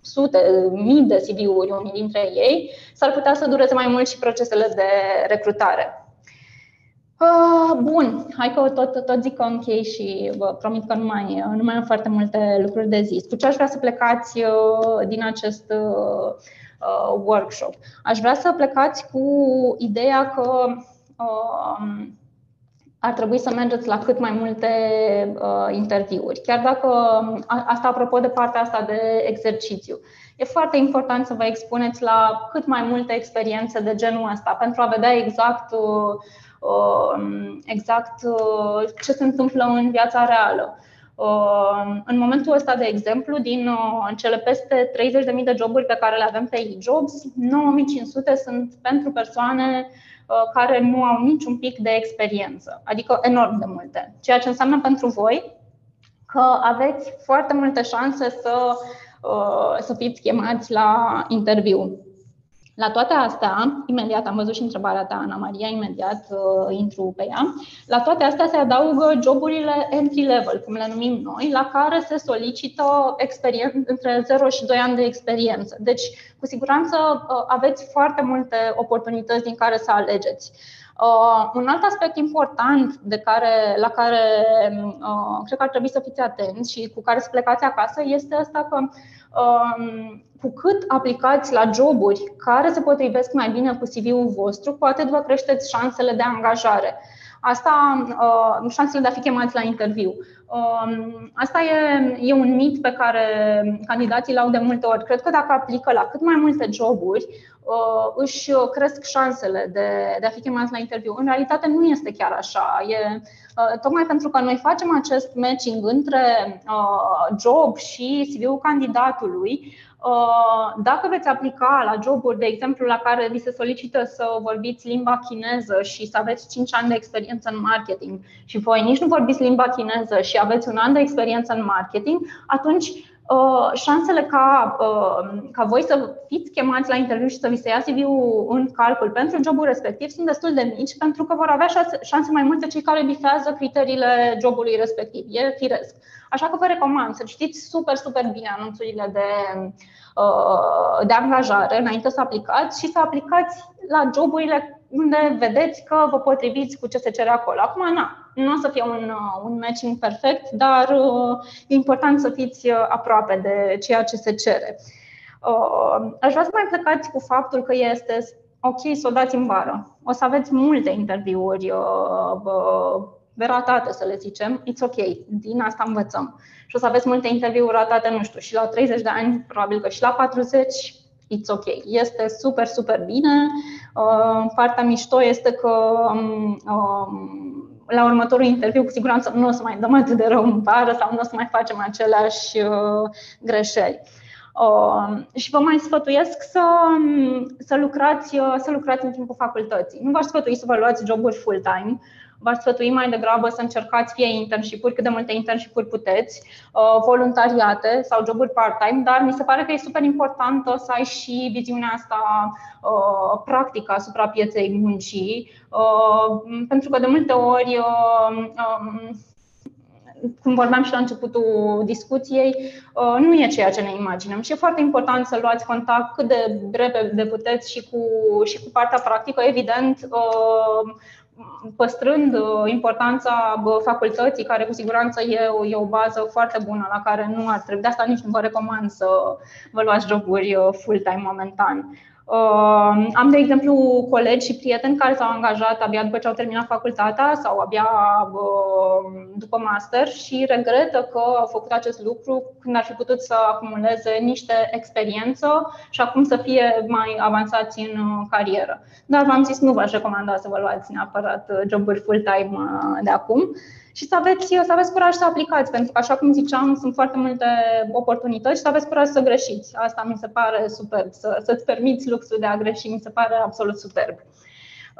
Speaker 2: sute, mii de CV-uri, unii dintre ei, s-ar putea să dureze mai mult și procesele de recrutare. Uh, bun, hai că tot, tot zic că închei și vă promit că nu mai, nu mai am foarte multe lucruri de zis. Cu ce aș vrea să plecați uh, din acest uh, workshop? Aș vrea să plecați cu ideea că ar trebui să mergeți la cât mai multe uh, interviuri. Chiar dacă asta apropo de partea asta de exercițiu. E foarte important să vă expuneți la cât mai multe experiențe de genul ăsta pentru a vedea exact, uh, um, exact uh, ce se întâmplă în viața reală. Uh, în momentul ăsta, de exemplu, din uh, cele peste 30.000 de joburi pe care le avem pe eJobs, 9.500 sunt pentru persoane Uh, care nu au niciun pic de experiență, adică enorm de multe. Ceea ce înseamnă pentru voi că aveți foarte multe șanse să, uh, să fiți chemați la interviu. La toate astea, imediat am văzut și întrebarea ta, Ana Maria, imediat uh, intru pe ea. La toate astea se adaugă joburile entry level, cum le numim noi, la care se solicită experiență între 0 și 2 ani de experiență. Deci, cu siguranță, uh, aveți foarte multe oportunități din care să alegeți. Uh, un alt aspect important de care, la care uh, cred că ar trebui să fiți atenți și cu care să plecați acasă este asta că uh, cu cât aplicați la joburi care se potrivesc mai bine cu CV-ul vostru, cu atât vă creșteți șansele de angajare. Asta, uh, șansele de a fi chemați la interviu. Um, asta e, e un mit pe care candidații l-au de multe ori. Cred că dacă aplică la cât mai multe joburi, uh, își cresc șansele de, de a fi chemați la interviu. În realitate nu este chiar așa. E, uh, tocmai pentru că noi facem acest matching între job și CV-ul candidatului, Uh, dacă veți aplica la joburi, de exemplu, la care vi se solicită să vorbiți limba chineză și să aveți 5 ani de experiență în marketing și voi nici nu vorbiți limba chineză și aveți un an de experiență în marketing, atunci uh, șansele ca, uh, ca voi să fiți chemați la interviu și să vi se ia CV-ul în calcul pentru jobul respectiv sunt destul de mici pentru că vor avea șanse mai multe cei care bifează criteriile jobului respectiv. E firesc. Așa că vă recomand să citiți super, super bine anunțurile de, uh, de angajare înainte să aplicați și să aplicați la joburile unde vedeți că vă potriviți cu ce se cere acolo. Acum, na, nu o să fie un, uh, un matching perfect, dar uh, e important să fiți aproape de ceea ce se cere. Aș vrea să mai plecați cu faptul că este ok să o dați în vară. O să aveți multe interviuri ratate, să le zicem, it's ok, din asta învățăm. Și o să aveți multe interviuri ratate, nu știu, și la 30 de ani, probabil că și la 40, it's ok. Este super, super bine. Uh, partea mișto este că um, um, la următorul interviu, cu siguranță nu o să mai dăm atât de rău în vară sau nu o să mai facem aceleași uh, greșeli. Uh, și vă mai sfătuiesc să, să, lucrați, uh, să lucrați în timpul facultății. Nu v-aș sfătui să vă luați joburi full-time, v-aș sfătui mai degrabă să încercați fie internship-uri, cât de multe internship-uri puteți, uh, voluntariate sau joburi part-time, dar mi se pare că e super important să ai și viziunea asta uh, practică asupra pieței muncii, uh, pentru că de multe ori um, cum vorbeam și la începutul discuției, nu e ceea ce ne imaginăm și e foarte important să luați contact cât de repede puteți și cu, și cu partea practică. Evident, păstrând uh, importanța facultății, care cu siguranță e o, e o bază foarte bună la care nu ar trebui. De asta nici nu vă recomand să vă luați joburi uh, full-time momentan. Uh, am, de exemplu, colegi și prieteni care s-au angajat abia după ce au terminat facultatea sau abia uh, după master și regretă că au făcut acest lucru când ar fi putut să acumuleze niște experiență și acum să fie mai avansați în uh, carieră. Dar v-am zis, nu v-aș recomanda să vă luați neapărat joburi full-time de acum și să aveți, să aveți curaj să aplicați, pentru că, așa cum ziceam, sunt foarte multe oportunități și să aveți curaj să greșiți. Asta mi se pare superb, să, să-ți permiți luxul de a greși, mi se pare absolut superb.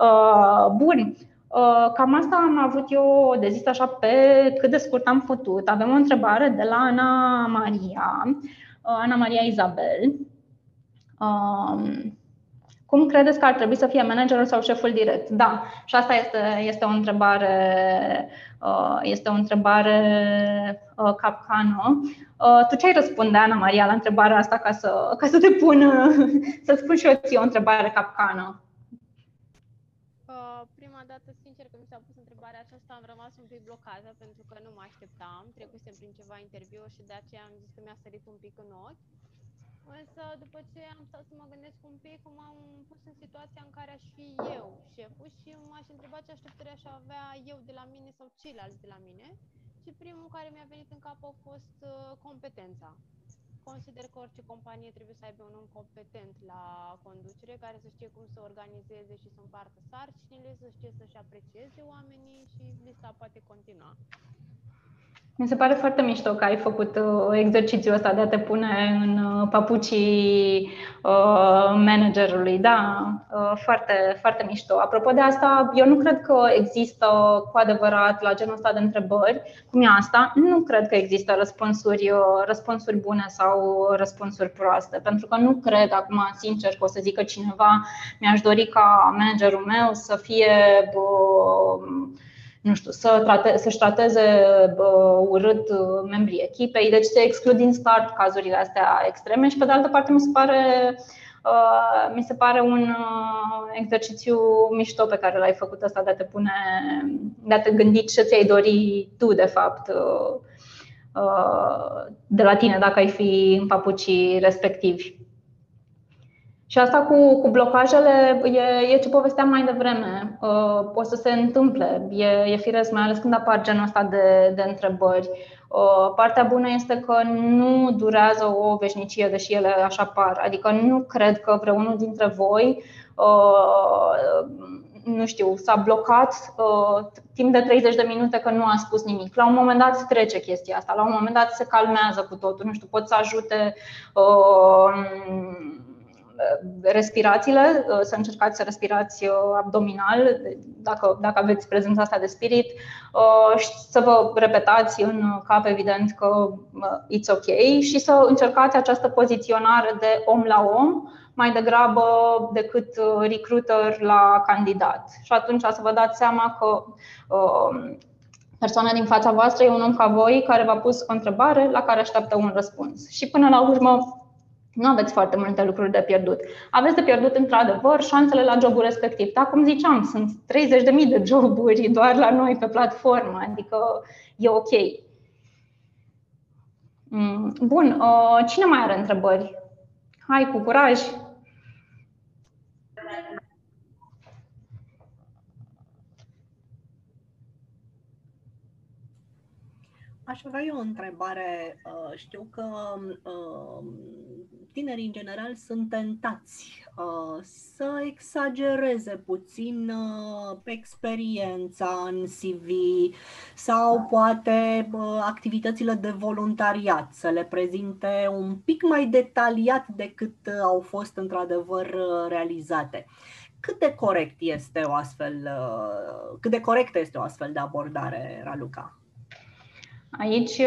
Speaker 2: Uh, bun, uh, Cam asta am avut eu de zis așa pe cât de scurt am putut. Avem o întrebare de la Ana Maria, uh, Ana Maria Izabel. Um, cum credeți că ar trebui să fie managerul sau șeful direct? Da, și asta este, este o întrebare, uh, este o întrebare uh, capcană. Uh, tu ce ai răspunde, Ana Maria, la întrebarea asta ca să, ca să te pun, să spun și eu ție o întrebare capcană?
Speaker 3: Prima dată, sincer, că mi s-a pus întrebarea aceasta, am rămas un pic blocată pentru că nu mă așteptam. Trecusem prin ceva interviu și de aceea am zis că mi-a sărit un pic în ochi. Însă, după ce am stat să mă gândesc un pic, cum am pus în situația în care aș fi eu șeful și m-aș întreba ce așteptări aș avea eu de la mine sau ceilalți de la mine. Și primul care mi-a venit în cap a fost uh, competența. Consider că orice companie trebuie să aibă un om competent la conducere, care să știe cum să organizeze și să împartă sarcinile, să știe să-și aprecieze oamenii și lista poate continua.
Speaker 2: Mi se pare foarte mișto că ai făcut uh, exercițiul ăsta de a te pune în uh, papucii uh, managerului. Da, foarte, foarte mișto. Apropo de asta, eu nu cred că există cu adevărat la genul ăsta de întrebări, cum e asta, nu cred că există răspunsuri, răspunsuri bune sau răspunsuri proaste. Pentru că nu cred, acum, sincer, că o să zică cineva, mi-aș dori ca managerul meu să fie nu știu, să trate, să-și trateze uh, urât membrii echipei, deci se exclud din start cazurile astea extreme și pe de altă parte mi se pare Uh, mi se pare un, uh, exercițiu mișto pe care l-ai făcut ăsta de a te pune, de a te gândi ce ți-ai dori tu, de fapt, de la tine, dacă ai fi în papucii respectivi. Și asta cu, cu blocajele e, e ce povesteam mai devreme. Uh, o să se întâmple, e, e firesc, mai ales când apar genul ăsta de, de întrebări. Uh, partea bună este că nu durează o veșnicie, deși ele așa par. Adică nu cred că vreunul dintre voi uh, nu știu, s-a blocat uh, timp de 30 de minute că nu a spus nimic. La un moment dat trece chestia asta, la un moment dat se calmează cu totul, nu știu, pot să ajute uh, respirațiile, uh, să încercați să respirați uh, abdominal, dacă, dacă aveți prezența asta de spirit, uh, și să vă repetați în cap, evident, că it's ok și să încercați această poziționare de om la om, mai degrabă decât recruiter la candidat. Și atunci să vă dați seama că persoana din fața voastră e un om ca voi care v-a pus o întrebare la care așteaptă un răspuns. Și până la urmă nu aveți foarte multe lucruri de pierdut. Aveți de pierdut, într-adevăr, șansele la jobul respectiv. Dar, cum ziceam, sunt 30.000 de joburi doar la noi pe platformă, adică e ok. Mm, bun, uh, cine mai are întrebări? Hai cu curaj!
Speaker 1: Aș avea eu o întrebare. Uh, știu că uh, tinerii în general sunt tentați uh, să exagereze puțin experiența în CV sau poate activitățile de voluntariat, să le prezinte un pic mai detaliat decât au fost într-adevăr realizate. Cât de corect este o astfel, cât de corectă este o astfel de abordare, Raluca?
Speaker 2: Aici uh,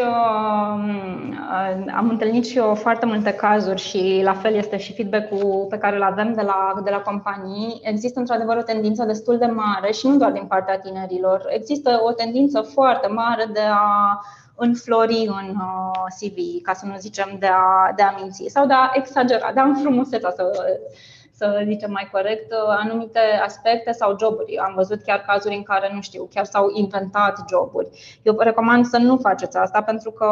Speaker 2: am întâlnit și eu foarte multe cazuri și la fel este și feedback-ul pe care îl avem de la, de la companii. Există într-adevăr o tendință destul de mare și nu doar din partea tinerilor. Există o tendință foarte mare de a înflori în uh, CV, ca să nu zicem de a, de a minți sau de a exagera, de a înfrumuseța, să să zicem mai corect, anumite aspecte sau joburi. Am văzut chiar cazuri în care, nu știu, chiar s-au inventat joburi. Eu vă recomand să nu faceți asta pentru că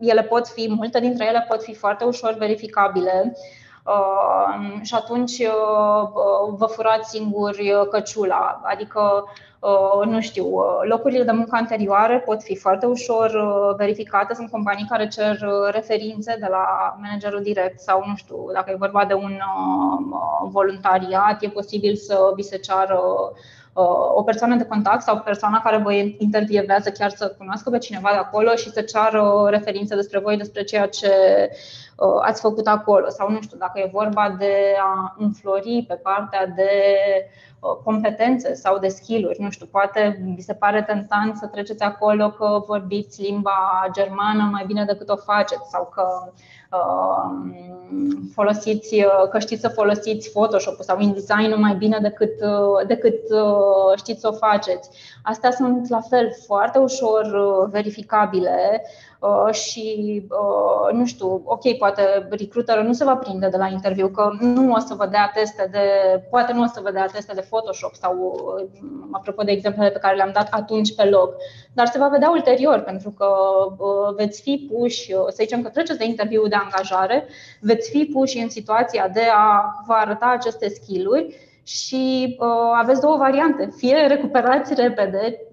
Speaker 2: ele pot fi, multe dintre ele pot fi foarte ușor verificabile Uh, și atunci uh, vă furați singuri căciula. Adică Uh, nu știu, uh, locurile de muncă anterioare pot fi foarte ușor uh, verificate. Sunt companii care cer referințe de la managerul direct sau, nu știu, dacă e vorba de un voluntariat, e posibil să vi se ceară o persoană de contact sau persoana care vă intervievează chiar să cunoască pe cineva de acolo și să ceară referințe despre voi, despre ceea ce ați făcut acolo. Sau nu știu, dacă e vorba de a înflori pe partea de Uh, competențe sau de skill-uri. Nu știu, poate vi se pare tentant să treceți acolo că vorbiți limba germană mai bine decât o faceți sau că uh, folosiți, uh, că știți să folosiți Photoshop sau InDesign mai bine decât, decât știți să o faceți. Astea sunt la fel foarte ușor verificabile Uh, și uh, nu știu, ok, poate recruiterul nu se va prinde de la interviu că nu o să vă dea teste de, poate nu o să vă dea teste de Photoshop sau uh, apropo de exemplele pe care le-am dat atunci pe loc, dar se va vedea ulterior pentru că veți fi puși, să zicem că treceți de interviu de angajare, veți fi puși în situația de a vă arăta aceste skill-uri și uh, aveți două variante. Fie recuperați repede Uh,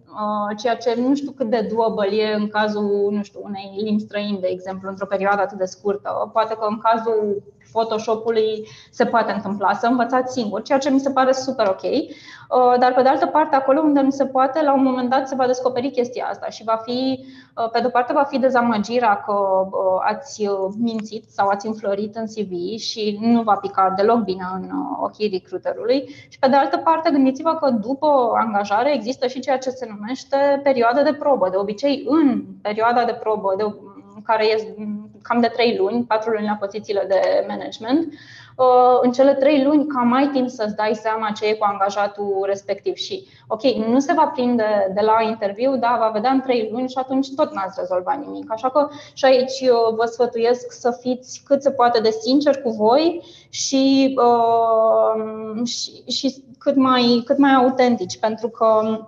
Speaker 2: ceea ce nu știu cât de doable e în cazul, nu știu, unei limbi străine, de exemplu, într-o perioadă atât de scurtă. Poate că în cazul Photoshop-ului se poate întâmpla să învățați singur, ceea ce mi se pare super ok. Uh, dar pe de altă parte, acolo unde nu se poate, la un moment dat se va descoperi chestia asta și va fi, uh, pe de o parte, va fi dezamăgirea că ați mințit sau ați înflorit în CV și nu va pica deloc bine în ochii recruiterului. Și pe de altă parte, gândiți-vă că după angajare există și ceea ce se numește perioada de probă. De obicei, în perioada de probă, de, care este cam de trei luni, patru luni la pozițiile de management, în cele trei luni cam ai timp să-ți dai seama ce e cu angajatul respectiv și, ok, nu se va prinde de la interviu, dar va vedea în trei luni și atunci tot n-ați rezolvat nimic. Așa că și aici vă sfătuiesc să fiți cât se poate de sincer cu voi și, uh, și, și cât, mai, cât mai autentici, pentru că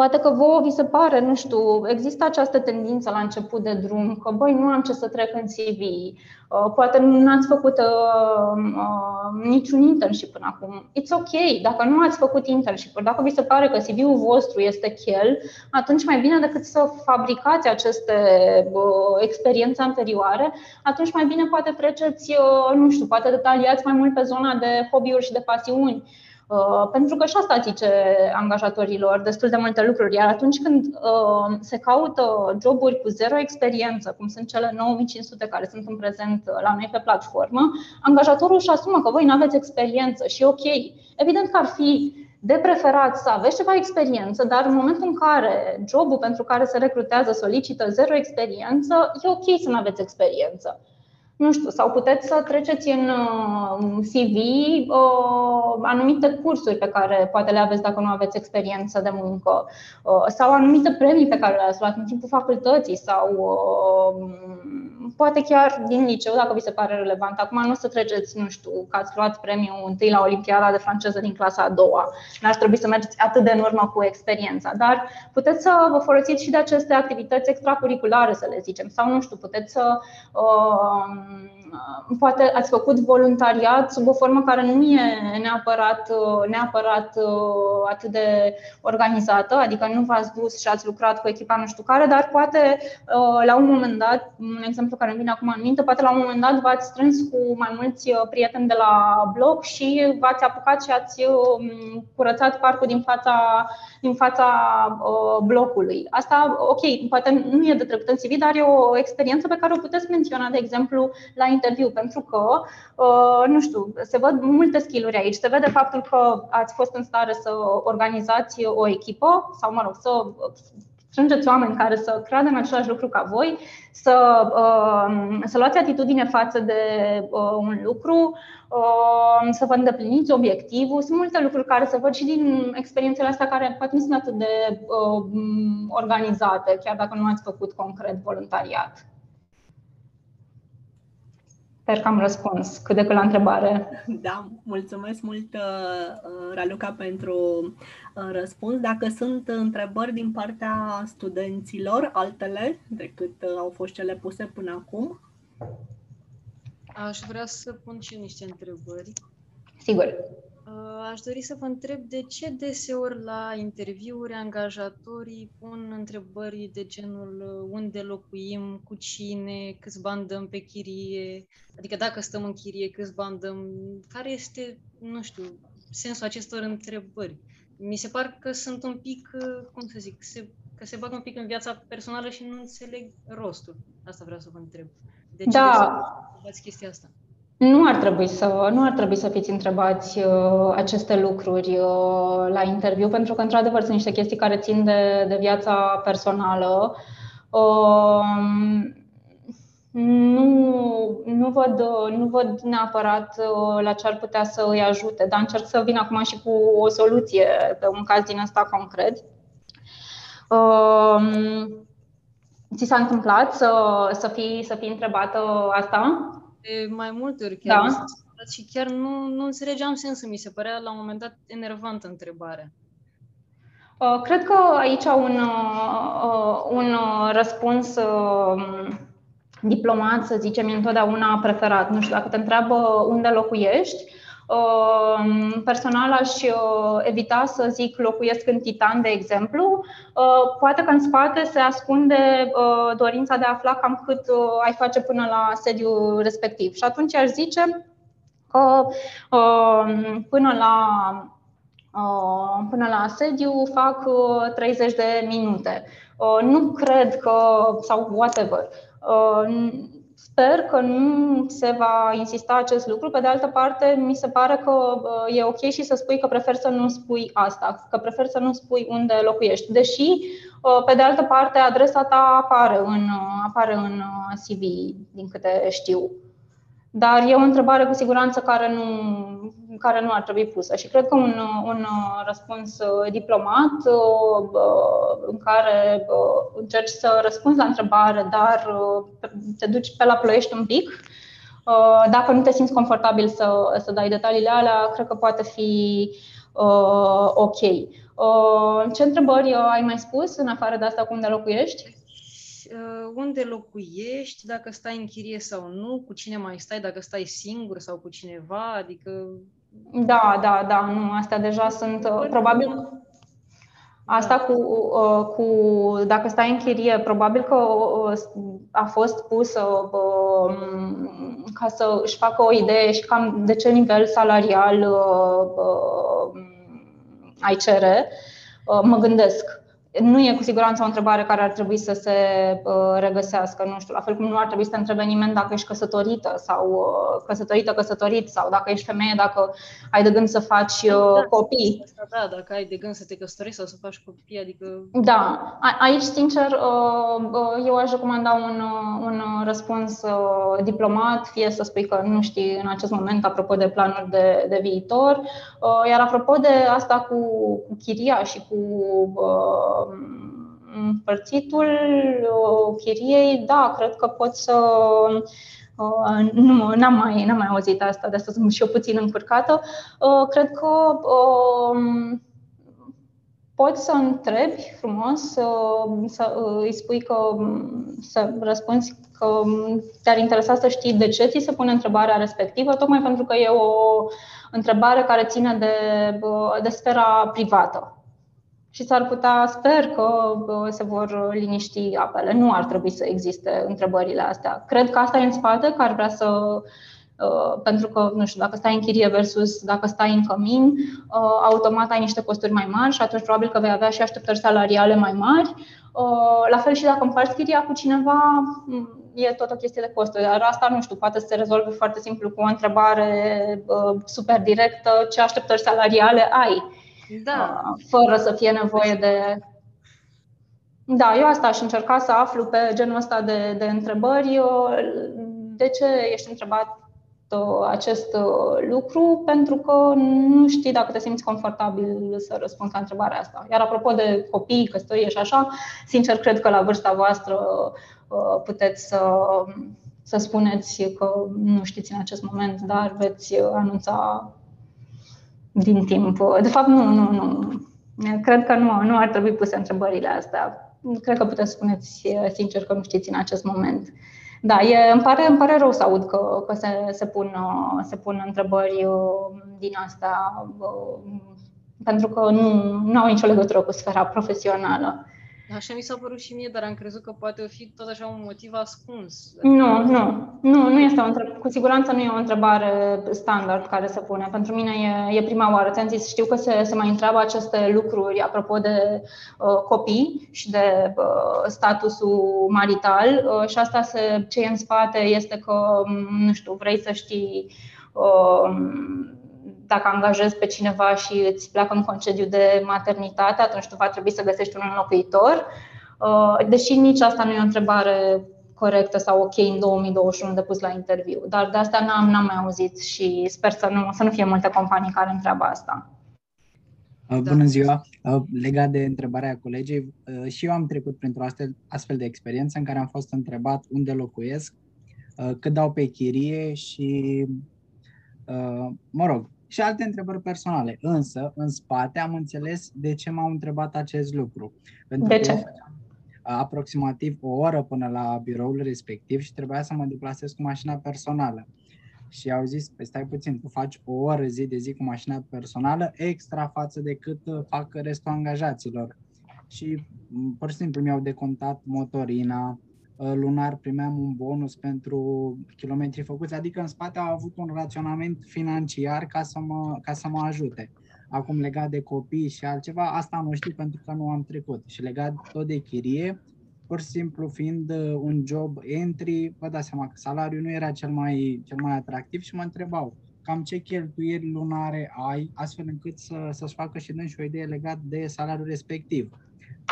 Speaker 2: Poate că vouă vi se pare, nu știu, există această tendință la început de drum că, băi, nu am ce să trec în CV, uh, poate nu ați făcut uh, uh, niciun internship până acum. It's ok, dacă nu ați făcut internship dacă vi se pare că CV-ul vostru este chel, atunci mai bine decât să fabricați aceste uh, experiențe anterioare, atunci mai bine poate treceți, uh, nu știu, poate detaliați mai mult pe zona de hobby-uri și de pasiuni Uh, pentru că și asta zice angajatorilor destul de multe lucruri. Iar atunci când uh, se caută joburi cu zero experiență, cum sunt cele 9500 care sunt în prezent la noi pe platformă, angajatorul își asumă că voi nu aveți experiență și ok. Evident că ar fi de preferat să aveți ceva experiență, dar în momentul în care jobul pentru care se recrutează solicită zero experiență, e ok să nu aveți experiență nu știu, sau puteți să treceți în uh, CV uh, anumite cursuri pe care poate le aveți dacă nu aveți experiență de muncă, uh, sau anumite premii pe care le-ați luat în timpul facultății, sau poate chiar din liceu, dacă vi se pare relevant. Acum nu o să treceți, nu știu, că ați luat premiul întâi la Olimpiada de franceză din clasa a doua. N-ar trebui să mergeți atât de în urmă cu experiența, dar puteți să vă folosiți și de aceste activități extracurriculare, să le zicem, sau nu știu, puteți să uh, poate ați făcut voluntariat sub o formă care nu e neapărat, neapărat uh, atât de organizată, adică nu v-ați dus și ați lucrat cu echipa nu știu care, dar poate uh, la un moment dat, un exemplu care îmi vine acum în minte, poate la un moment dat v-ați strâns cu mai mulți uh, prieteni de la blog și v-ați apucat și ați um, curățat parcul din fața, din fața blocului. Asta, ok, poate nu e de trecut în CV, dar e o experiență pe care o puteți menționa, de exemplu, la interviu, pentru că, uh, nu știu, se văd multe skill-uri aici. Se vede faptul că ați fost în stare să organizați o echipă sau, mă rog, să strângeți oameni care să creadă în același lucru ca voi, să, uh, să luați atitudine față de uh, un lucru, să vă îndepliniți obiectivul. Sunt multe lucruri care se văd și din experiențele astea care poate nu sunt atât de organizate, chiar dacă nu ați făcut concret voluntariat. Sper că am răspuns cât de cât la întrebare.
Speaker 1: Da, mulțumesc mult, uh, Raluca, pentru uh, răspuns. Dacă sunt întrebări din partea studenților, altele decât uh, au fost cele puse până acum?
Speaker 4: Aș vrea să pun și niște întrebări.
Speaker 2: Sigur.
Speaker 4: Uh, aș dori să vă întreb de ce deseori la interviuri angajatorii pun întrebări de genul uh, unde locuim, cu cine, câți bani dăm pe chirie, adică dacă stăm în chirie, câți bani dăm, care este, nu știu, sensul acestor întrebări. Mi se par că sunt un pic, uh, cum să zic, se, că se bag un pic în viața personală și nu înțeleg rostul. Asta vreau să vă întreb. De ce
Speaker 2: da.
Speaker 4: deseori chestia asta?
Speaker 2: Nu ar trebui să, nu ar trebui să fiți întrebați uh, aceste lucruri uh, la interviu, pentru că, într-adevăr, sunt niște chestii care țin de, de viața personală. Uh, nu, nu, văd, nu văd neapărat uh, la ce ar putea să îi ajute, dar încerc să vin acum și cu o soluție pe un caz din ăsta concret. Uh, ți s-a întâmplat să, să, fii, să fii întrebată asta?
Speaker 4: de mai multe ori chiar da. și chiar nu, nu înțelegeam sensul. Mi se părea la un moment dat enervantă întrebarea.
Speaker 2: Uh, cred că aici un, uh, un răspuns um, diplomat, să zicem, e întotdeauna preferat. Nu știu, dacă te întreabă unde locuiești, Ehm, personal aș uh, evita să zic locuiesc în Titan, de exemplu. Uh, poate că în spate se ascunde uh, dorința de a afla cam cât ai face până la sediul respectiv. Și atunci aș zice că um, până la până la sediu fac 30 de minute. Nu cred că, sau whatever, Sper că nu se va insista acest lucru. Pe de altă parte, mi se pare că uh, e ok și să spui că prefer să nu spui asta, că prefer să nu spui unde locuiești. Deși Pe de altă parte, adresa ta apare în, apare în CV, din câte știu. Dar e o întrebare cu siguranță care nu, care nu ar trebui pusă și cred că un, un răspuns diplomat în care încerci să răspunzi la întrebare, dar te duci pe la ploiești un pic, dacă nu te simți confortabil să, să dai detaliile alea, cred că poate fi uh, ok. Uh, ce întrebări ai mai spus în afară de asta cu unde locuiești?
Speaker 4: uh, unde locuiești, dacă stai în chirie sau nu, cu cine mai stai, dacă stai singur sau cu cineva, adică...
Speaker 2: Da, da, da, nu, astea deja sunt, uh, probabil, Asta cu, uh, cu dacă stai în chirie, probabil că uh, a fost pusă um, ca să își facă o idee și cam de ce nivel salarial ai cere. Mă gândesc nu e cu siguranță o întrebare care ar trebui să se uh, regăsească, nu știu, la fel cum nu ar trebui să te întrebe nimeni dacă ești căsătorită sau uh, căsătorită, căsătorit sau dacă ești femeie, dacă ai de gând să faci uh, da, copii.
Speaker 4: Da, dacă ai de gând să te căsătoriți sau să faci copii, adică...
Speaker 2: Da, aici, sincer, eu aș recomanda un, un răspuns diplomat, fie să spui că nu știi în acest moment, apropo de planuri de, de viitor, iar apropo de asta cu, cu chiria și cu împărțitul chiriei, da, cred că pot să nu, n-am mai, n-am mai auzit asta, de asta sunt și eu puțin încurcată. Cred că poți să întrebi frumos, să, să îi spui că să răspunzi că te-ar interesa să știi de ce ți se pune întrebarea respectivă, tocmai pentru că e o întrebare care ține de, de sfera privată și s-ar putea, sper că se vor liniști apele. Nu ar trebui să existe întrebările astea. Cred că asta e în spate, că ar vrea să uh, pentru că, nu știu, dacă stai în chirie versus dacă stai în cămin, uh, automat ai niște costuri mai mari și atunci probabil că vei avea și așteptări salariale mai mari. Uh, la fel și dacă împarți chiria cu cineva, e tot o chestie de costuri, dar asta nu știu, poate să se rezolve foarte simplu cu o întrebare super directă, ce așteptări salariale ai
Speaker 4: da.
Speaker 2: fără să fie nevoie de. Da, eu asta aș încerca să aflu pe genul ăsta de, de întrebări. De ce ești întrebat acest lucru? Pentru că nu știi dacă te simți confortabil să răspunzi la întrebarea asta. Iar apropo de copii, căsătorie și așa, sincer cred că la vârsta voastră puteți să, să spuneți că nu știți în acest moment, dar veți anunța din timp. De fapt, nu, nu, nu. Cred că nu, nu ar trebui puse întrebările astea. Cred că puteți spuneți sincer că nu știți în acest moment. Da, e, îmi, pare, îmi pare rău să aud că, că se, se, pun, se pun întrebări uh, din astea, uh, pentru că nu, nu au nicio legătură cu sfera profesională.
Speaker 4: Așa mi s-a părut și mie, dar am crezut că poate fi tot așa un motiv ascuns.
Speaker 2: Nu, nu, nu, nu este o întrebare. Cu siguranță nu e o întrebare standard care se pune. Pentru mine e, e prima oară. Ți-am zis, știu că se, se mai întreabă aceste lucruri apropo de uh, copii și de uh, statusul marital uh, și asta se, ce e în spate este că, nu știu, vrei să știi uh, dacă angajezi pe cineva și îți pleacă în concediu de maternitate, atunci tu va trebui să găsești un înlocuitor. Uh, deși nici asta nu e o întrebare corectă sau ok în 2021 de pus la interviu. Dar de asta n-am, n-am mai auzit și sper să nu, să nu fie multe companii care întreabă asta.
Speaker 5: Uh, bună ziua! Uh, legat de întrebarea colegii, și eu am trecut printr-o astfel, astfel de experiență în care am fost întrebat unde locuiesc, cât dau pe chirie și, mă rog, și alte întrebări personale. Însă, în spate, am înțeles de ce m-au întrebat acest lucru.
Speaker 2: Pentru de ce?
Speaker 5: aproximativ o oră până la biroul respectiv și trebuia să mă deplasez cu mașina personală. Și au zis, păi stai puțin, tu faci o oră zi de zi cu mașina personală extra față de cât uh, fac restul angajaților. Și pur și simplu mi-au decontat motorina, Uh, lunar primeam un bonus pentru kilometri făcuți, adică în spate au avut un raționament financiar ca să mă, ca să mă ajute. Acum legat de copii și altceva, asta nu știu pentru că nu am trecut. Și legat tot de chirie, pur și simplu fiind uh, un job entry, vă dați seama că salariul nu era cel mai, cel mai atractiv și mă întrebau cam ce cheltuieli lunare ai, astfel încât să, să-și facă și dânsi o idee legat de salariul respectiv.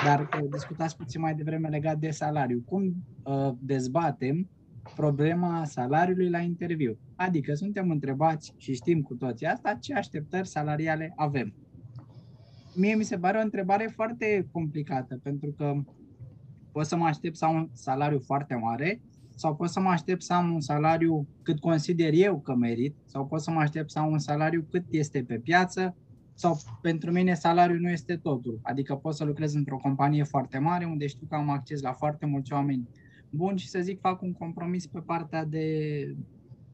Speaker 5: Dar discutați puțin mai devreme legat de salariu. Cum uh, dezbatem problema salariului la interviu? Adică suntem întrebați și știm cu toții asta, ce așteptări salariale avem. Mie mi se pare o întrebare foarte complicată, pentru că pot să mă aștept să am un salariu foarte mare sau pot să mă aștept să am un salariu cât consider eu că merit sau pot să mă aștept să am un salariu cât este pe piață sau pentru mine salariul nu este totul. Adică pot să lucrez într-o companie foarte mare unde știu că am acces la foarte mulți oameni buni și să zic fac un compromis pe partea de,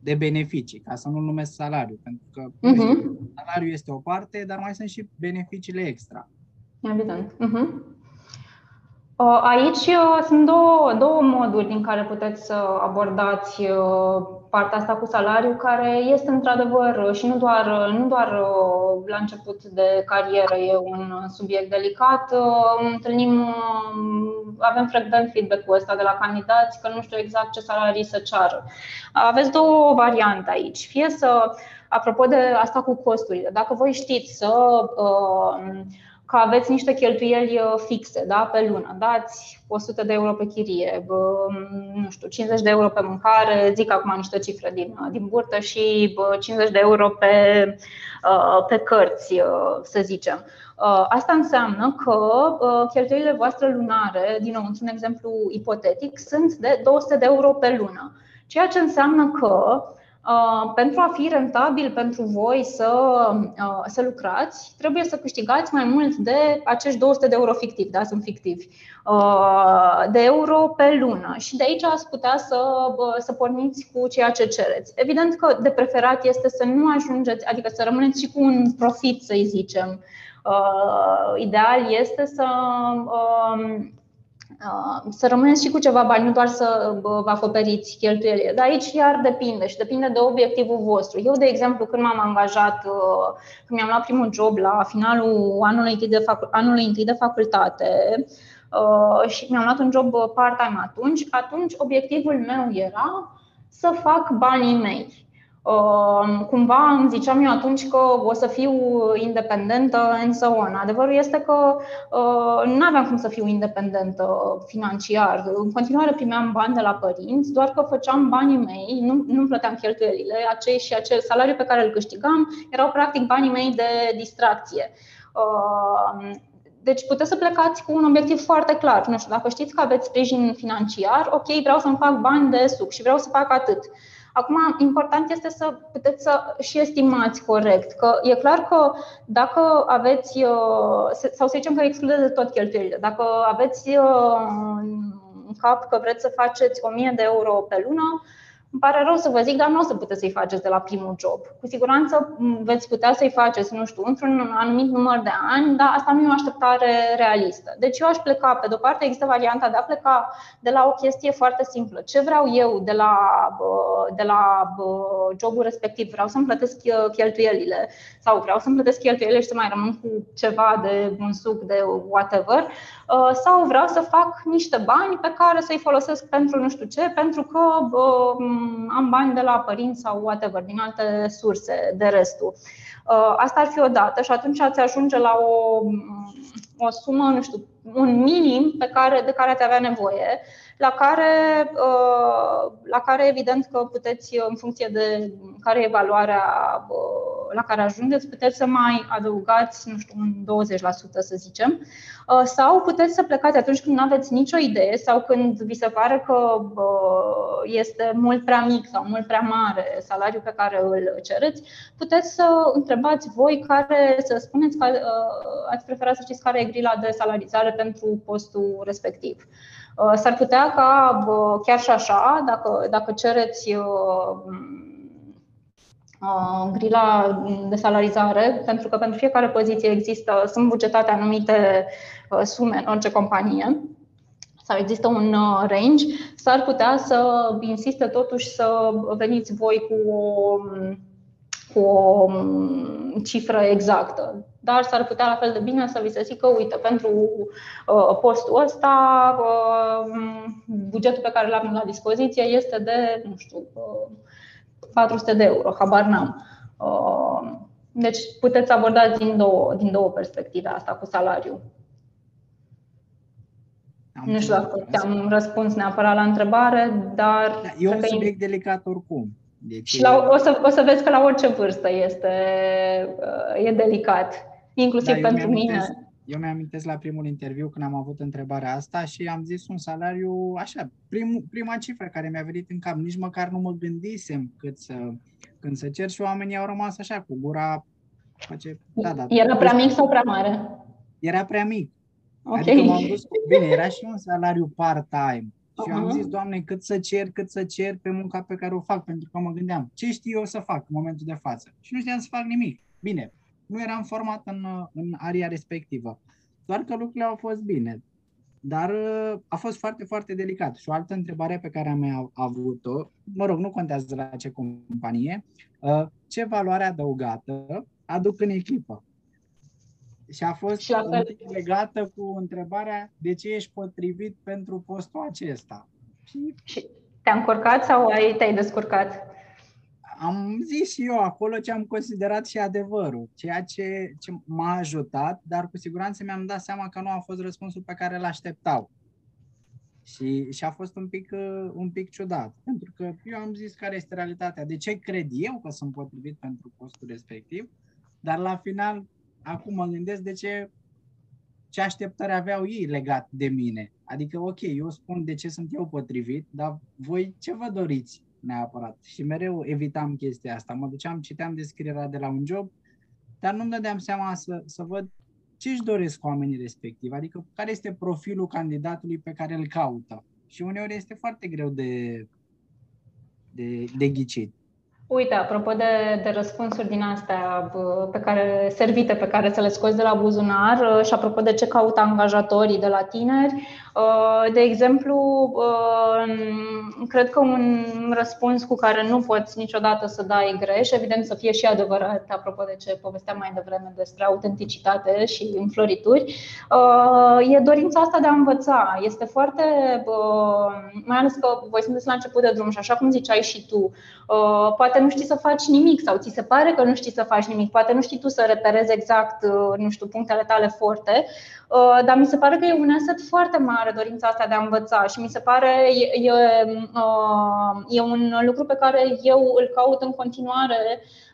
Speaker 5: de beneficii, ca să nu numesc salariu, pentru că uh-huh. salariul este o parte, dar mai sunt și beneficiile extra.
Speaker 2: Evident. Uh-huh. Aici uh, sunt două, două moduri din care puteți să abordați uh, partea asta cu salariu, care este într-adevăr și nu doar, nu doar uh, la început de carieră e un subiect delicat. Întâlnim, avem frecvent feedback-ul ăsta de la candidați că nu știu exact ce salarii să ceară. Aveți două variante aici. Fie să, apropo de asta cu costurile, dacă voi știți să că aveți niște cheltuieli uh, fixe da, pe lună. Dați 100 de euro pe chirie, nu știu, 50 de euro pe mâncare, zic acum niște cifre din, uh, din burtă și 50 de euro pe, uh, pe cărți, să zicem. Asta înseamnă că cheltuielile voastre lunare, din nou, într-un exemplu ipotetic, sunt de 200 de euro pe lună. Ceea ce înseamnă că Uh, pentru a fi rentabil pentru voi să, uh, să lucrați, trebuie să câștigați mai mult de acești 200 de euro fictivi, da, sunt fictivi, uh, de euro pe lună. Și de aici ați putea să, să porniți cu ceea ce cereți. Evident că de preferat este să nu ajungeți, adică să rămâneți și cu un profit, să-i zicem. Ideal este să Uh, să rămâneți și cu ceva bani, nu doar să vă acoperiți cheltuielile. Dar aici iar depinde și depinde de obiectivul vostru. Eu, de exemplu, când m-am angajat, uh, când mi-am luat primul job la finalul anului întâi de, fac- anului întâi de facultate uh, și mi-am luat un job part-time atunci, atunci obiectivul meu era să fac banii mei. Cumva îmi ziceam eu atunci că o să fiu independentă and so on. Adevărul este că uh, nu aveam cum să fiu independentă financiar. În continuare primeam bani de la părinți, doar că făceam banii mei, nu, nu plăteam cheltuielile, acei și acel salariu pe care îl câștigam erau practic banii mei de distracție. Uh, deci puteți să plecați cu un obiectiv foarte clar. Nu știu, dacă știți că aveți sprijin financiar, ok, vreau să-mi fac bani de suc și vreau să fac atât. Acum, important este să puteți să și estimați corect, că e clar că dacă aveți, uh, sau să zicem că excludeți de tot cheltuielile, dacă aveți uh, în cap că vreți să faceți 1000 de euro pe lună, îmi pare rău să vă zic, dar nu o să puteți să-i faceți de la primul job. Cu siguranță veți putea să-i faceți, nu știu, într-un anumit număr de ani, dar asta nu e o așteptare realistă. Deci eu aș pleca, pe de-o parte există varianta de a pleca de la o chestie foarte simplă. Ce vreau eu de la, de la jobul respectiv? Vreau să-mi plătesc cheltuielile sau vreau să-mi plătesc cheltuielile și să mai rămân cu ceva de un suc, de whatever, sau vreau să fac niște bani pe care să-i folosesc pentru nu știu ce, pentru că am bani de la părinți sau whatever, din alte surse de restul. Uh, asta ar fi o dată și atunci ați ajunge la o, o sumă, nu știu, un minim pe care, de care ați avea nevoie, la care, uh, la care evident că puteți, în funcție de care e valoarea la care ajungeți, puteți să mai adăugați, nu știu, un 20%, să zicem, uh, sau puteți să plecați atunci când nu aveți nicio idee sau când vi se pare că este mult prea mic sau mult prea mare salariul pe care îl cereți, puteți să întrebați voi care, să spuneți că uh, ați preferat să știți care e grila de salarizare pentru postul respectiv. Uh, s-ar putea ca chiar și așa, dacă, dacă cereți grila de salarizare, pentru că pentru fiecare poziție există, sunt bugetate anumite sume în orice companie sau există un range, s-ar putea să insiste totuși să veniți voi cu o, cu o cifră exactă. Dar s-ar putea la fel de bine să vi se zică, uite, pentru postul ăsta, bugetul pe care l-am la dispoziție este de, nu știu, 400 de euro, habar n-am. Uh, deci puteți aborda din două, din două perspective asta cu salariul. Am nu știu dacă te-am răspuns neapărat la întrebare, dar...
Speaker 5: Da, e un subiect e... delicat oricum.
Speaker 2: Deci și la, o, să, o să vezi că la orice vârstă este e delicat, inclusiv da, pentru mine.
Speaker 5: Eu mi-amintesc la primul interviu când am avut întrebarea asta și am zis un salariu așa, prim, prima cifră care mi-a venit în cap, nici măcar nu mă gândisem cât să, când să cer și oamenii au rămas așa cu gura face,
Speaker 2: da, da. Era prea mic sau prea mare?
Speaker 5: Era prea mic. Okay. Adică m-am dus, bine, era și un salariu part-time. Și uh-huh. am zis, Doamne, cât să cer, cât să cer pe munca pe care o fac, pentru că mă gândeam, ce știu eu să fac în momentul de față? Și nu știam să fac nimic. Bine, nu eram format în, în aria respectivă. Doar că lucrurile au fost bine. Dar uh, a fost foarte, foarte delicat. Și o altă întrebare pe care am avut-o, mă rog, nu contează la ce companie, uh, ce valoare adăugată aduc în echipă? Și a fost și legată cu întrebarea de ce ești potrivit pentru postul acesta.
Speaker 2: Și, și te-a încurcat sau ai, te-ai descurcat?
Speaker 5: am zis și eu acolo ce am considerat și adevărul, ceea ce, ce m-a ajutat, dar cu siguranță mi-am dat seama că nu a fost răspunsul pe care îl așteptau. Și, și a fost un pic, uh, un pic ciudat, pentru că eu am zis care este realitatea, de ce cred eu că sunt potrivit pentru postul respectiv, dar la final, acum mă gândesc de ce, ce așteptări aveau ei legat de mine. Adică, ok, eu spun de ce sunt eu potrivit, dar voi ce vă doriți? neapărat. Și mereu evitam chestia asta. Mă duceam, citeam descrierea de la un job, dar nu-mi dădeam seama să, să văd ce își doresc oamenii respectivi, adică care este profilul candidatului pe care îl caută. Și uneori este foarte greu de, de, de ghicit.
Speaker 2: Uite, apropo de, de răspunsuri din astea pe care, servite pe care să le scoți de la buzunar uh, și apropo de ce caută angajatorii de la tineri, uh, de exemplu, uh, cred că un răspuns cu care nu poți niciodată să dai greș, evident să fie și adevărat, apropo de ce povesteam mai devreme despre autenticitate și înflorituri, e dorința asta de a învăța. Este foarte, mai ales că voi sunteți la început de drum și așa cum ziceai și tu, poate nu știi să faci nimic sau ți se pare că nu știi să faci nimic, poate nu știi tu să reperezi exact, uh, nu știu, punctele tale forte, uh, dar mi se pare că e un asset foarte mare dorința asta de a învăța și mi se pare e, e, uh, e un lucru pe care eu îl caut în continuare Uh,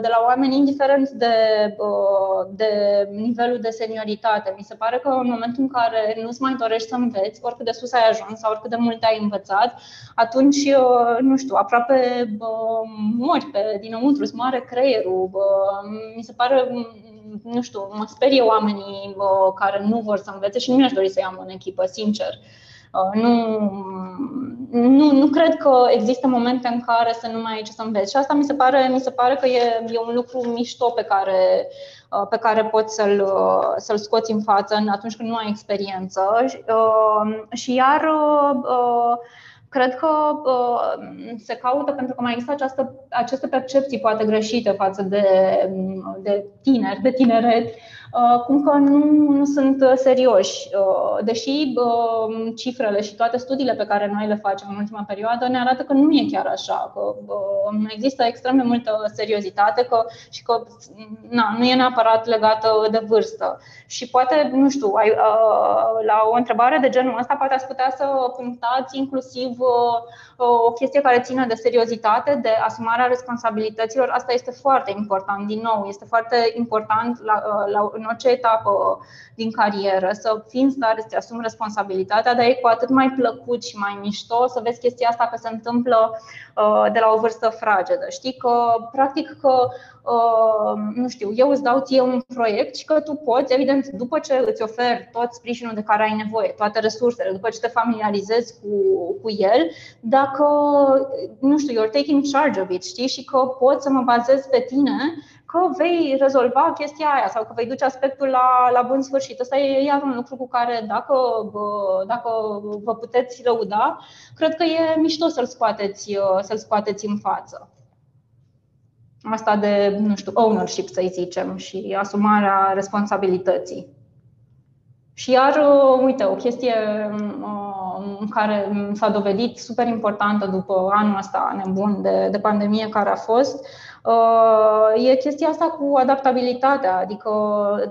Speaker 2: de la oameni indiferent de, uh, de nivelul de senioritate. Mi se pare că în momentul în care nu-ți mai dorești să înveți, oricât de sus ai ajuns sau oricât de mult ai învățat, atunci, uh, nu știu, aproape mori pe dinăuntru, îți moare creierul. Mi se pare nu știu, mă sperie oamenii care nu vor să învețe și nu mi-aș dori să iau în echipă, sincer. Uh, nu, nu, nu cred că există momente în care să nu mai ai ce să înveți. Și asta mi se pare, mi se pare că e, e un lucru mișto pe care, uh, pe care poți să-l, uh, să-l scoți în față atunci când nu ai experiență. Și iar cred că se caută pentru că mai există această, aceste percepții poate greșite față de, de tineri, de tineret, Uh, cum că nu, nu sunt uh, serioși. Uh, deși cifrele și toate studiile pe care noi le facem în ultima perioadă ne arată că nu e chiar așa, că există extrem de multă seriozitate că, și că na, nu e neapărat legată de vârstă. Și poate, nu știu, ai, la o întrebare de genul ăsta poate ați putea să punctați inclusiv o chestie care ține de seriozitate, de asumarea responsabilităților. Asta este foarte important, din nou, este foarte important la, la, în orice etapă din carieră, să fiți în stare să-ți asumi responsabilitatea, dar e cu atât mai plăcut și mai mișto să vezi chestia asta că se întâmplă uh, de la o vârstă fragedă. Știi că, practic, că uh, nu știu, eu îți dau ție un proiect și că tu poți, evident, după ce îți oferi tot sprijinul de care ai nevoie, toate resursele, după ce te familiarizezi cu, cu el, dacă, nu știu, you're taking charge of it, știi, și că pot să mă bazez pe tine că vei rezolva chestia aia sau că vei duce aspectul la, la bun sfârșit. Asta e iar un lucru cu care, dacă, dacă vă puteți lăuda, cred că e mișto să-l scoateți, să-l scoateți în față. Asta de, nu știu, ownership, să-i zicem, și asumarea responsabilității. Și iar, uite, o chestie care s-a dovedit super importantă după anul ăsta nebun de, de pandemie care a fost, Uh, e chestia asta cu adaptabilitatea, adică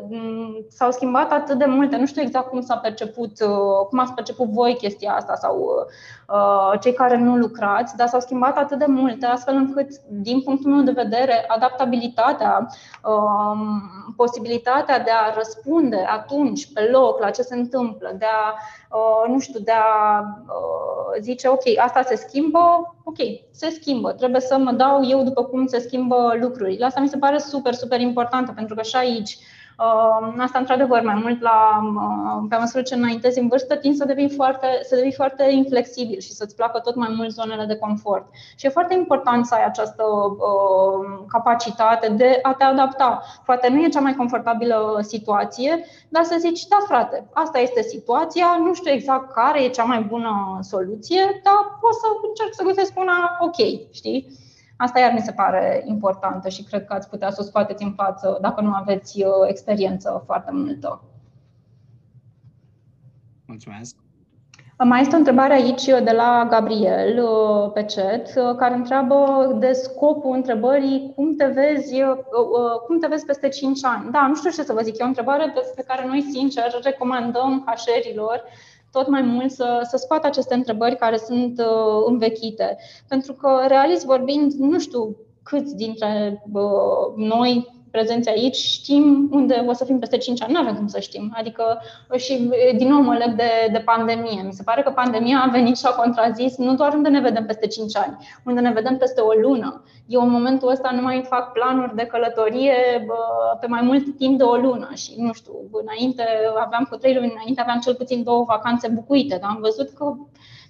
Speaker 2: mm, s-au schimbat atât de multe, nu știu exact cum s-a perceput, uh, cum ați perceput voi chestia asta sau uh, cei care nu lucrați, dar s-au schimbat atât de multe, astfel încât, din punctul meu de vedere, adaptabilitatea, um, posibilitatea de a răspunde atunci, pe loc, la ce se întâmplă, de a, nu știu, de a zice, ok, asta se schimbă, ok, se schimbă, trebuie să mă dau eu după cum se schimbă lucrurile. Asta mi se pare super, super importantă, pentru că și aici Uh, asta, într-adevăr, mai mult la, uh, pe măsură ce înaintezi în vârstă, tind să devii foarte, să devii foarte inflexibil și să-ți placă tot mai mult zonele de confort. Și e foarte important să ai această uh, capacitate de a te adapta. Poate nu e cea mai confortabilă situație, dar să zici, da, frate, asta este situația, nu știu exact care e cea mai bună soluție, dar pot să încerc să găsesc una ok, știi? Asta iar mi se pare importantă și cred că ați putea să o scoateți în față dacă nu aveți uh, experiență foarte multă.
Speaker 5: Mulțumesc!
Speaker 2: Mai este o întrebare aici de la Gabriel uh, pe chat, uh, care întreabă de scopul întrebării cum te vezi, cum te vezi peste 5 ani. Da, nu știu ce să vă zic, e o întrebare pe care noi, sincer, recomandăm hașerilor tot mai mult să, să scoată aceste întrebări care sunt uh, învechite. Pentru că, realist vorbind, nu știu câți dintre uh, noi prezenți aici, știm unde o să fim peste 5 ani. Nu avem cum să știm. Adică, și din nou mă leg de, de pandemie. Mi se pare că pandemia a venit și a contrazis nu doar unde ne vedem peste 5 ani, unde ne vedem peste o lună. Eu în momentul ăsta nu mai fac planuri de călătorie pe mai mult timp de o lună și nu știu, înainte aveam cu trei luni înainte aveam cel puțin două vacanțe bucuite, dar am văzut că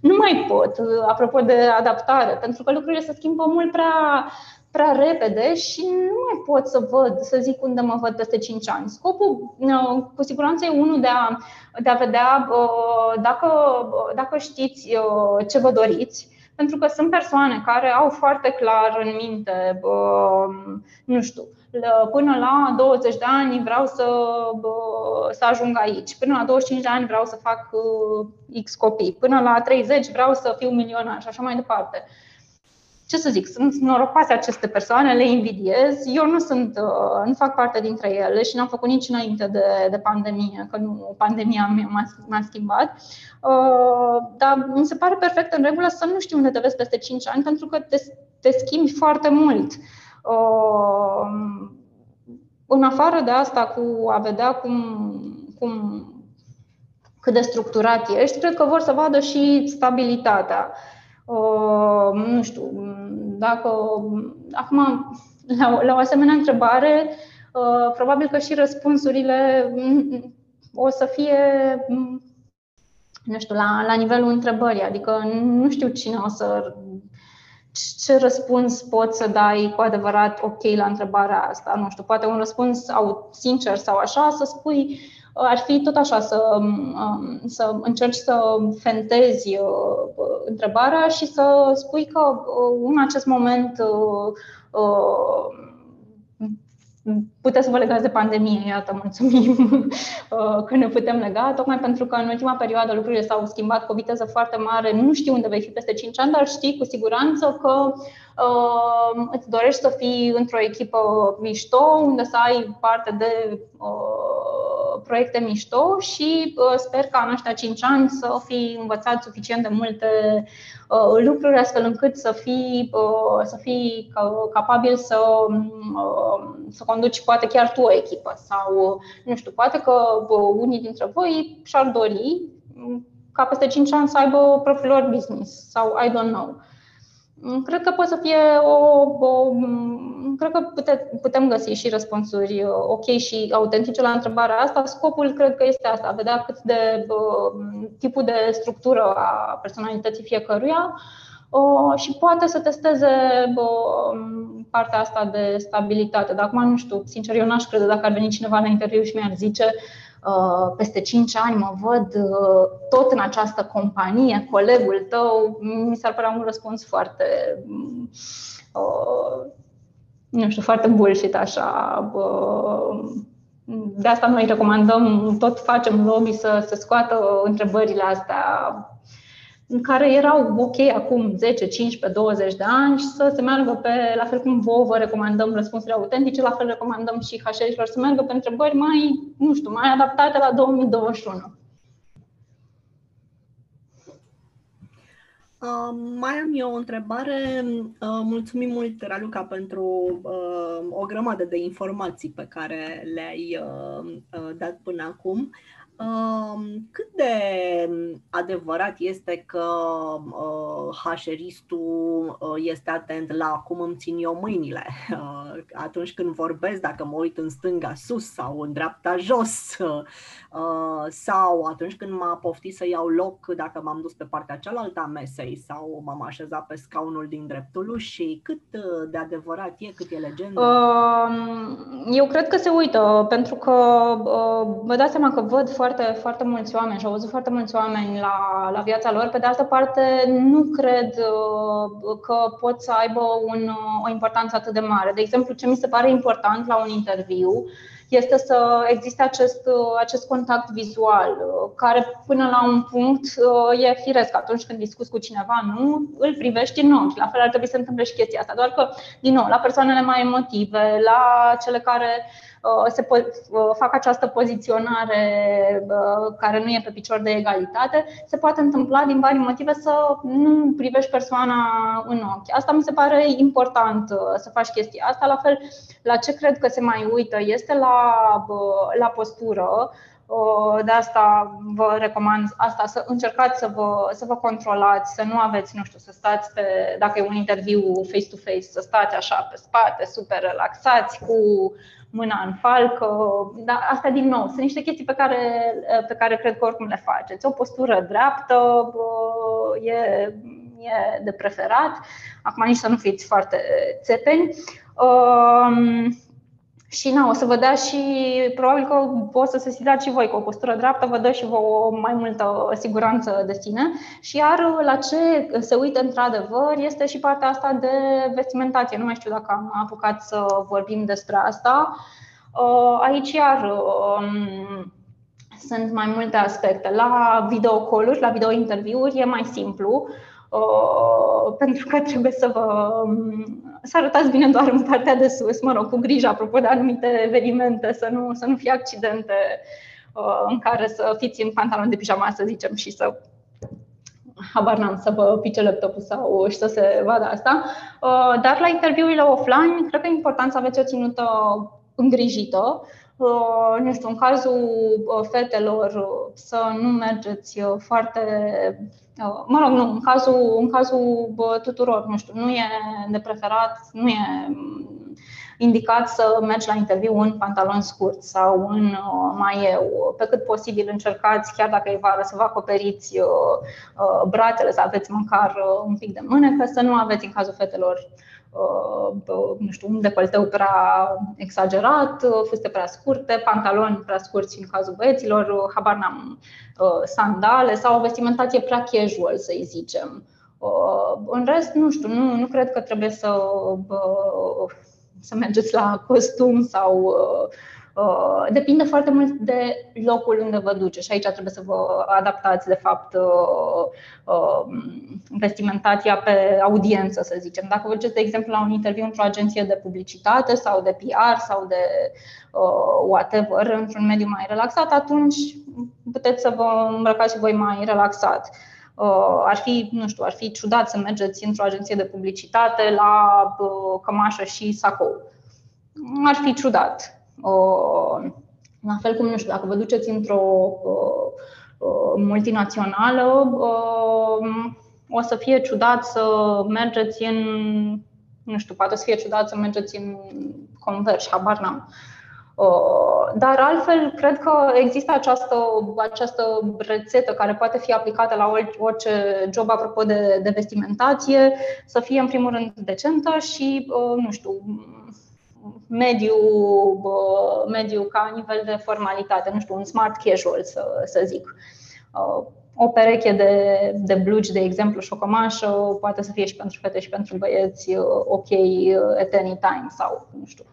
Speaker 2: nu mai pot, apropo de adaptare, pentru că lucrurile se schimbă mult prea prea repede și nu mai pot să văd, să zic unde mă văd peste 5 ani. Scopul, uh, cu siguranță, e unul de a, de a vedea uh, dacă, dacă știți uh, ce vă doriți, pentru că sunt persoane care au foarte clar în minte, nu știu, până la 20 de ani vreau să, să ajung aici, până la 25 de ani vreau să fac X copii, până la 30 vreau să fiu milionar și așa mai departe ce să zic, sunt norocoase aceste persoane, le invidiez. Eu nu sunt, uh, nu fac parte dintre ele și n-am făcut nici înainte de, de pandemie, că nu pandemia m-a, m-a schimbat. Uh, dar mi se pare perfect în regulă să nu știi unde te vezi peste 5 ani, pentru că te, te schimbi foarte mult. Uh, în afară de asta, cu a vedea cum, cum cât de structurat ești, cred că vor să vadă și stabilitatea nu știu, dacă acum la, la o asemenea întrebare, probabil că și răspunsurile o să fie nu știu, la, la nivelul întrebării, adică nu știu cine o să ce răspuns poți să dai cu adevărat ok la întrebarea asta, nu știu, poate un răspuns sau sincer sau așa, să spui ar fi tot așa să, um, să încerci să fentezi uh, întrebarea și să spui că uh, în acest moment uh, puteți să vă legați de pandemie, iată, mulțumim că ne putem lega, tocmai pentru că în ultima perioadă lucrurile s-au schimbat cu o viteză foarte mare, nu știu unde vei fi peste 5 ani, dar știi cu siguranță că uh, îți dorești să fii într-o echipă mișto, unde să ai parte de uh, proiecte mișto și uh, sper că în ăștia 5 ani să fi învățat suficient de multe uh, lucruri astfel încât să fii, uh, să fii capabil să, uh, să conduci poate chiar tu o echipă sau, nu știu, poate că unii dintre voi și-ar dori ca peste 5 ani să aibă propriul lor business sau I don't know. Cred că poate să fie o, o cred că pute, putem găsi și răspunsuri ok și autentice la întrebarea asta. Scopul cred că este asta, vedea cât de tipul de structură a personalității fiecăruia și poate să testeze partea asta de stabilitate. Dar acum nu știu, sincer, eu n-aș crede dacă ar veni cineva la interviu și mi-ar zice Uh, peste 5 ani mă văd uh, tot în această companie, colegul tău, mi s-ar părea un răspuns foarte, uh, nu știu, foarte bullshit așa. De asta noi recomandăm, tot facem lobby să se scoată întrebările astea în care erau ok acum 10, 15, 20 de ani și să se meargă pe, la fel cum vouă vă recomandăm răspunsurile autentice, la fel recomandăm și hr să meargă pe întrebări mai, nu știu, mai adaptate la 2021.
Speaker 1: Uh, mai am eu o întrebare. Uh, mulțumim mult, Raluca, pentru uh, o grămadă de informații pe care le-ai uh, uh, dat până acum. Cât de adevărat este că hașeristul este atent la cum îmi țin eu mâinile? Atunci când vorbesc, dacă mă uit în stânga sus sau în dreapta jos, sau atunci când m-a poftit să iau loc dacă m-am dus pe partea cealaltă a mesei sau m-am așezat pe scaunul din dreptul ușii, cât de adevărat e, cât e legendă?
Speaker 2: Eu cred că se uită, pentru că vă dați seama că văd foarte foarte, foarte mulți oameni și au văzut foarte mulți oameni la, la viața lor. Pe de altă parte, nu cred uh, că pot să aibă un, uh, o importanță atât de mare. De exemplu, ce mi se pare important la un interviu este să existe acest, uh, acest contact vizual, care până la un punct e firesc. Atunci când discuți cu cineva, nu îl privești în ochi. La fel ar trebui să întâmple și chestia asta. Doar că, din nou, la persoanele mai emotive, la cele care Uh, se uh, fac această poziționare uh, care nu e pe picior de egalitate, se poate întâmpla din vari motive să nu privești persoana în ochi. Asta mi se pare important să faci chestia asta. La fel, la ce cred că se mai uită este la, la postură. De asta vă recomand asta, să încercați să vă, să vă controlați, să nu aveți, nu știu, să stați pe, dacă e un interviu face-to-face, să stați așa pe spate, super relaxați, cu mâna în falcă. Dar asta, din nou, sunt niște chestii pe care, pe care cred că oricum le faceți. O postură dreaptă e, e de preferat. Acum nici să nu fiți foarte țepeni. Um, și na, o să vă dea și, probabil că o să se simțați și voi cu o postură dreaptă, vă dă și vă o mai multă siguranță de sine. Și iar la ce se uită într-adevăr este și partea asta de vestimentație. Nu mai știu dacă am apucat să vorbim despre asta. Uh, aici iar um, sunt mai multe aspecte. La videocoluri, la videointerviuri e mai simplu Uh, pentru că trebuie să vă să arătați bine doar în partea de sus, mă rog, cu grijă apropo de anumite evenimente, să nu, să nu fie accidente uh, în care să fiți în pantaloni de pijama, să zicem, și să habar n-am să vă pice laptopul sau și să se vadă asta. Uh, dar la interviurile offline, cred că e important să aveți o ținută îngrijită. Nu știu, în cazul fetelor să nu mergeți foarte Mă rog, nu, în cazul, în cazul tuturor, nu știu, nu e de preferat, nu e indicat să mergi la interviu în pantaloni scurt sau în maieu. Pe cât posibil încercați, chiar dacă e vară, să vă acoperiți bratele, să aveți măcar un pic de mânecă, să nu aveți în cazul fetelor nu știu, un decolteu prea exagerat, fuste prea scurte, pantaloni prea scurți în cazul băieților, habar n-am, sandale sau o vestimentație prea casual, să-i zicem. În rest, nu știu, nu, nu cred că trebuie să, să mergeți la costum sau Uh, depinde foarte mult de locul unde vă duceți și aici trebuie să vă adaptați, de fapt, uh, uh, vestimentația pe audiență, să zicem. Dacă vă duceți, de exemplu, la un interviu într-o agenție de publicitate sau de PR sau de whatever, într-un mediu mai relaxat, atunci puteți să vă îmbrăcați și voi mai relaxat. Ar fi, nu știu, ar fi ciudat să mergeți într-o agenție de publicitate la cămașă și sacou. Ar fi ciudat la fel cum, nu știu, dacă vă duceți într-o multinațională, o să fie ciudat să mergeți în, nu știu, poate să fie ciudat să mergeți în Converge, habar n-am. Dar altfel, cred că există această, această rețetă care poate fi aplicată la orice job apropo de, de vestimentație, să fie în primul rând decentă și, nu știu, mediu, mediu ca nivel de formalitate, nu știu, un smart casual, să, să zic. O pereche de, de blugi, de exemplu, și o cămașă, poate să fie și pentru fete și pentru băieți ok at any time sau, nu știu,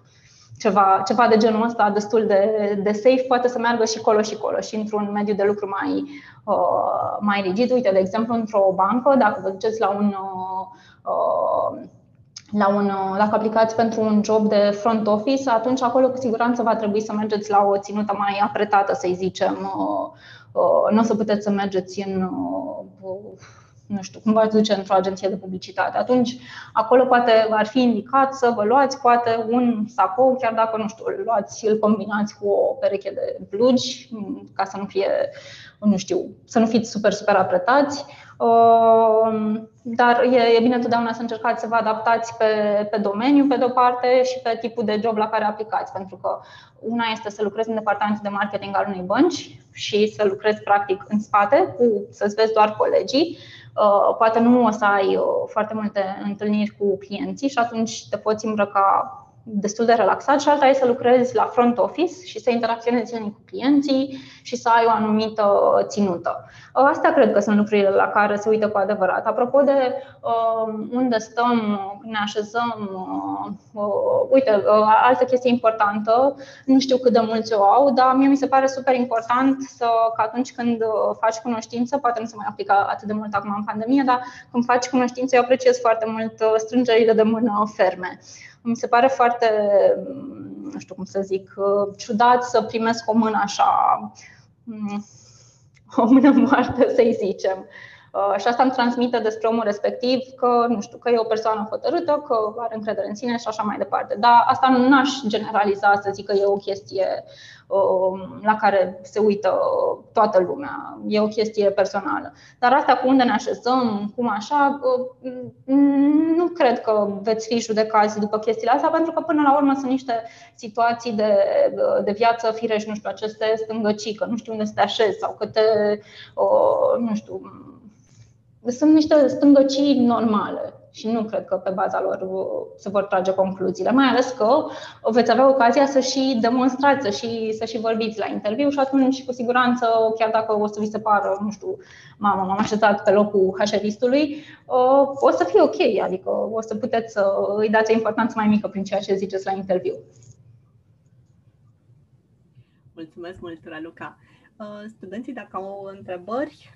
Speaker 2: ceva, ceva de genul ăsta destul de, de safe, poate să meargă și colo și colo și într-un mediu de lucru mai, uh, mai rigid. Uite, de exemplu, într-o bancă, dacă vă duceți la un uh, la un, dacă aplicați pentru un job de front office, atunci acolo cu siguranță va trebui să mergeți la o ținută mai apretată, să-i zicem. Nu o să puteți să mergeți în nu știu, cum v-ați duce într-o agenție de publicitate. Atunci, acolo poate ar fi indicat să vă luați poate un sacou, chiar dacă, nu știu, îl luați, îl combinați cu o pereche de blugi, ca să nu fie, nu știu, să nu fiți super, super apretați. Um, dar e, e bine totdeauna să încercați să vă adaptați pe, pe domeniu, pe de-o parte, și pe tipul de job la care aplicați. Pentru că una este să lucrezi în departamentul de marketing al unei bănci și să lucrezi practic în spate, cu să-ți vezi doar colegii. Uh, poate nu o să ai uh, foarte multe întâlniri cu clienții și atunci te poți îmbrăca destul de relaxat și alta e să lucrezi la front office și să interacționezi zilnic cu clienții și să ai o anumită ținută. Astea cred că sunt lucrurile la care se uită cu adevărat. Apropo de uh, unde stăm, când ne așezăm, uh, uh, uite, uh, altă chestie importantă, nu știu cât de mulți o au, dar mie mi se pare super important să, că atunci când faci cunoștință, poate nu se mai aplică atât de mult acum în pandemie, dar când faci cunoștință, eu apreciez foarte mult strângerile de mână ferme mi se pare foarte, nu știu cum să zic, ciudat să primesc o mână așa, o mână moartă, să-i zicem. Uh, și asta îmi transmite despre omul respectiv că, nu știu, că e o persoană hotărâtă, că are încredere în sine și așa mai departe. Dar asta nu aș generaliza să zic că e o chestie um, la care se uită toată lumea. E o chestie personală. Dar asta cu unde ne așezăm, cum așa, uh, nu cred că veți fi judecați după chestiile astea, pentru că până la urmă sunt niște situații de, de viață firești, nu știu, aceste stângăcii, că nu știu unde să te așezi sau câte, nu știu, sunt niște stângăcii normale și nu cred că pe baza lor se vor trage concluziile, mai ales că veți avea ocazia să și demonstrați, să și, să și vorbiți la interviu și atunci, cu siguranță, chiar dacă o să vi se pară, nu știu, mamă, m-am așezat pe locul hașeristului, o să fie ok, adică o să puteți să îi dați o importanță mai mică prin ceea ce ziceți la interviu.
Speaker 1: Mulțumesc mult, Raluca. Studenții, dacă au întrebări,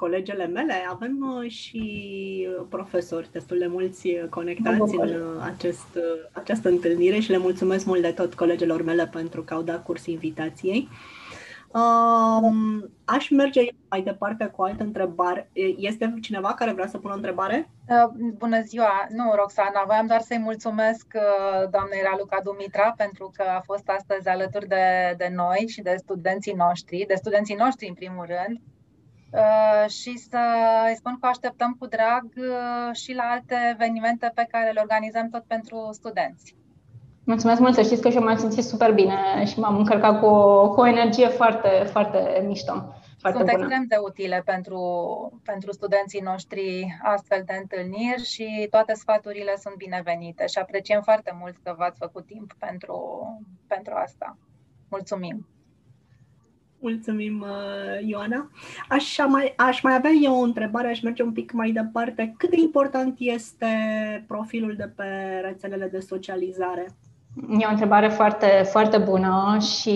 Speaker 1: colegele mele, avem uh, și profesori destul de mulți uh, conectați în uh, acest, această întâlnire și le mulțumesc mult de tot colegelor mele pentru că au dat curs invitației. Um, aș merge mai departe cu o altă întrebare. Este cineva care vrea să pună o întrebare?
Speaker 6: Bună ziua! Nu, Roxana, voiam doar să-i mulțumesc doamnei Raluca Dumitra pentru că a fost astăzi alături de, de noi și de studenții noștri, de studenții noștri în primul rând, Uh, și să îi spun că așteptăm cu drag uh, și la alte evenimente pe care le organizăm tot pentru studenți.
Speaker 2: Mulțumesc mult, să știți că și eu m-am simțit super bine și m-am încărcat cu o, cu o energie foarte, foarte mișto. Foarte
Speaker 6: Sunt
Speaker 2: bună.
Speaker 6: extrem de utile pentru, pentru studenții noștri astfel de întâlniri și toate sfaturile sunt binevenite și apreciem foarte mult că v-ați făcut timp pentru, pentru asta. Mulțumim!
Speaker 1: Mulțumim, uh, Ioana. Aș mai, aș mai avea eu o întrebare, aș merge un pic mai departe. Cât de important este profilul de pe rețelele de socializare?
Speaker 2: E o întrebare foarte, foarte bună și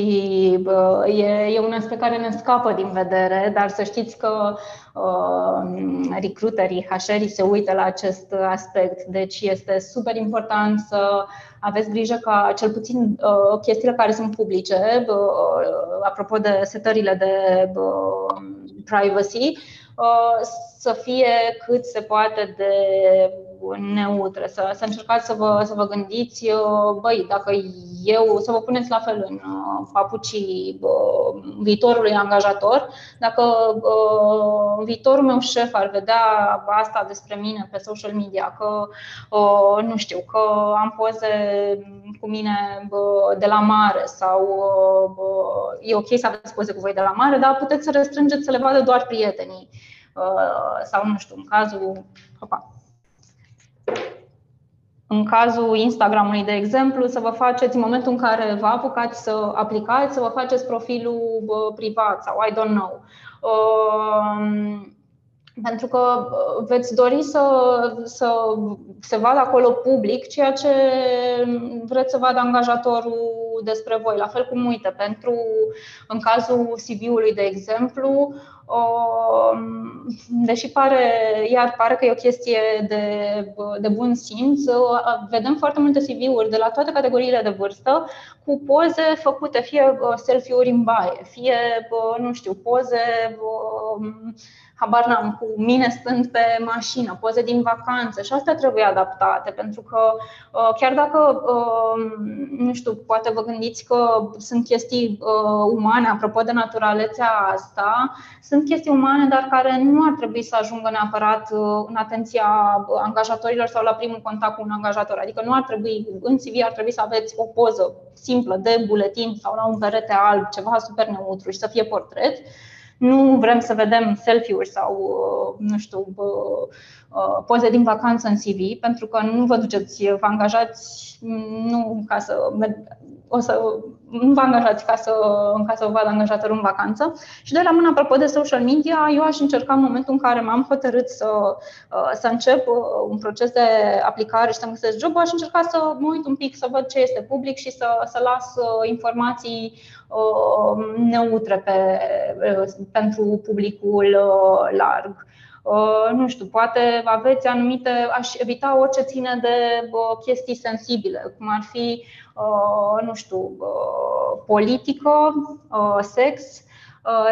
Speaker 2: e, e un aspect care ne scapă din vedere, dar să știți că uh, recruiterii, HR-ii se uită la acest aspect. Deci este super important să aveți grijă ca cel puțin uh, chestiile care sunt publice, uh, apropo de setările de uh, privacy, uh, să fie cât se poate de neutre, să, să încercați să vă, să vă gândiți, uh, băi, dacă eu, să vă puneți la fel în uh, papucii uh, viitorului angajator, dacă viitorul meu șef ar vedea asta despre mine pe social media, că, nu știu, că am poze cu mine de la mare sau e ok să aveți poze cu voi de la mare, dar puteți să restrângeți să le vadă doar prietenii sau, nu știu, în cazul. Opa, în cazul Instagramului, de exemplu, să vă faceți, în momentul în care vă apucați să aplicați, să vă faceți profilul privat sau I don't know. Um, pentru că uh, veți dori să, să se vadă acolo public ceea ce vreți să vadă angajatorul despre voi. La fel cum, uite, pentru, în cazul CV-ului, de exemplu, deși pare, iar pare că e o chestie de, de bun simț, vedem foarte multe CV-uri de la toate categoriile de vârstă cu poze făcute, fie selfie-uri în baie, fie, nu știu, poze habar n-am, cu mine stând pe mașină, poze din vacanță și astea trebuie adaptate, pentru că uh, chiar dacă, uh, nu știu, poate vă gândiți că sunt chestii uh, umane, apropo de naturalețea asta, sunt chestii umane, dar care nu ar trebui să ajungă neapărat în atenția angajatorilor sau la primul contact cu un angajator. Adică nu ar trebui, în CV ar trebui să aveți o poză simplă de buletin sau la un perete alb, ceva super neutru și să fie portret nu vrem să vedem selfie-uri sau, uh, nu știu, uh, uh, poze din vacanță în CV, pentru că nu vă duceți, vă angajați nu ca să o să nu vă angajați ca să, ca să vă vadă angajatorul în vacanță. Și de la mână, apropo de social media, eu aș încerca în momentul în care m-am hotărât să, să încep un proces de aplicare și să găsesc job, aș încerca să mă uit un pic, să văd ce este public și să, să las informații neutre pe, pentru publicul larg. Nu știu, poate aveți anumite, aș evita orice ține de chestii sensibile, cum ar fi, nu știu, politică, sex,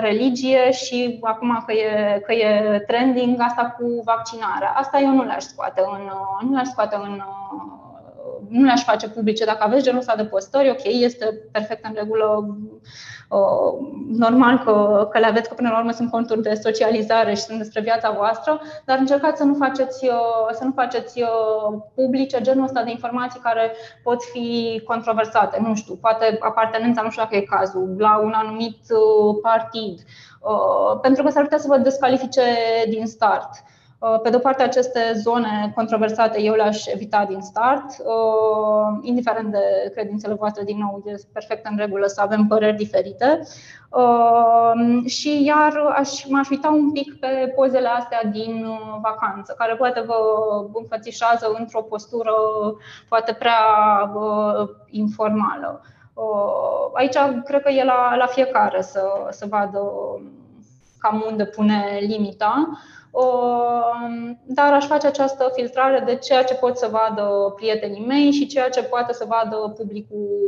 Speaker 2: religie și acum că e, că e trending asta cu vaccinarea. Asta eu nu le-aș scoate în, nu le-aș scoate în nu le-aș face publice. Dacă aveți genul ăsta de postări, ok, este perfect în regulă. Normal că, că le aveți, că până la urmă sunt conturi de socializare și sunt despre viața voastră, dar încercați să nu faceți, să nu faceți publice genul ăsta de informații care pot fi controversate. Nu știu, poate apartenența, nu știu dacă e cazul, la un anumit partid, pentru că s-ar putea să vă descalifice din start. Uh, pe de o parte, aceste zone controversate eu le-aș evita din start, uh, indiferent de credințele voastre, din nou, e perfect în regulă să avem păreri diferite. Uh, și iar aș, m-aș uita un pic pe pozele astea din vacanță, care poate vă înfățișează într-o postură poate prea informală. Aici cred că e la, la fiecare să, să vadă cam unde pune limita dar aș face această filtrare de ceea ce pot să vadă prietenii mei și ceea ce poate să vadă publicul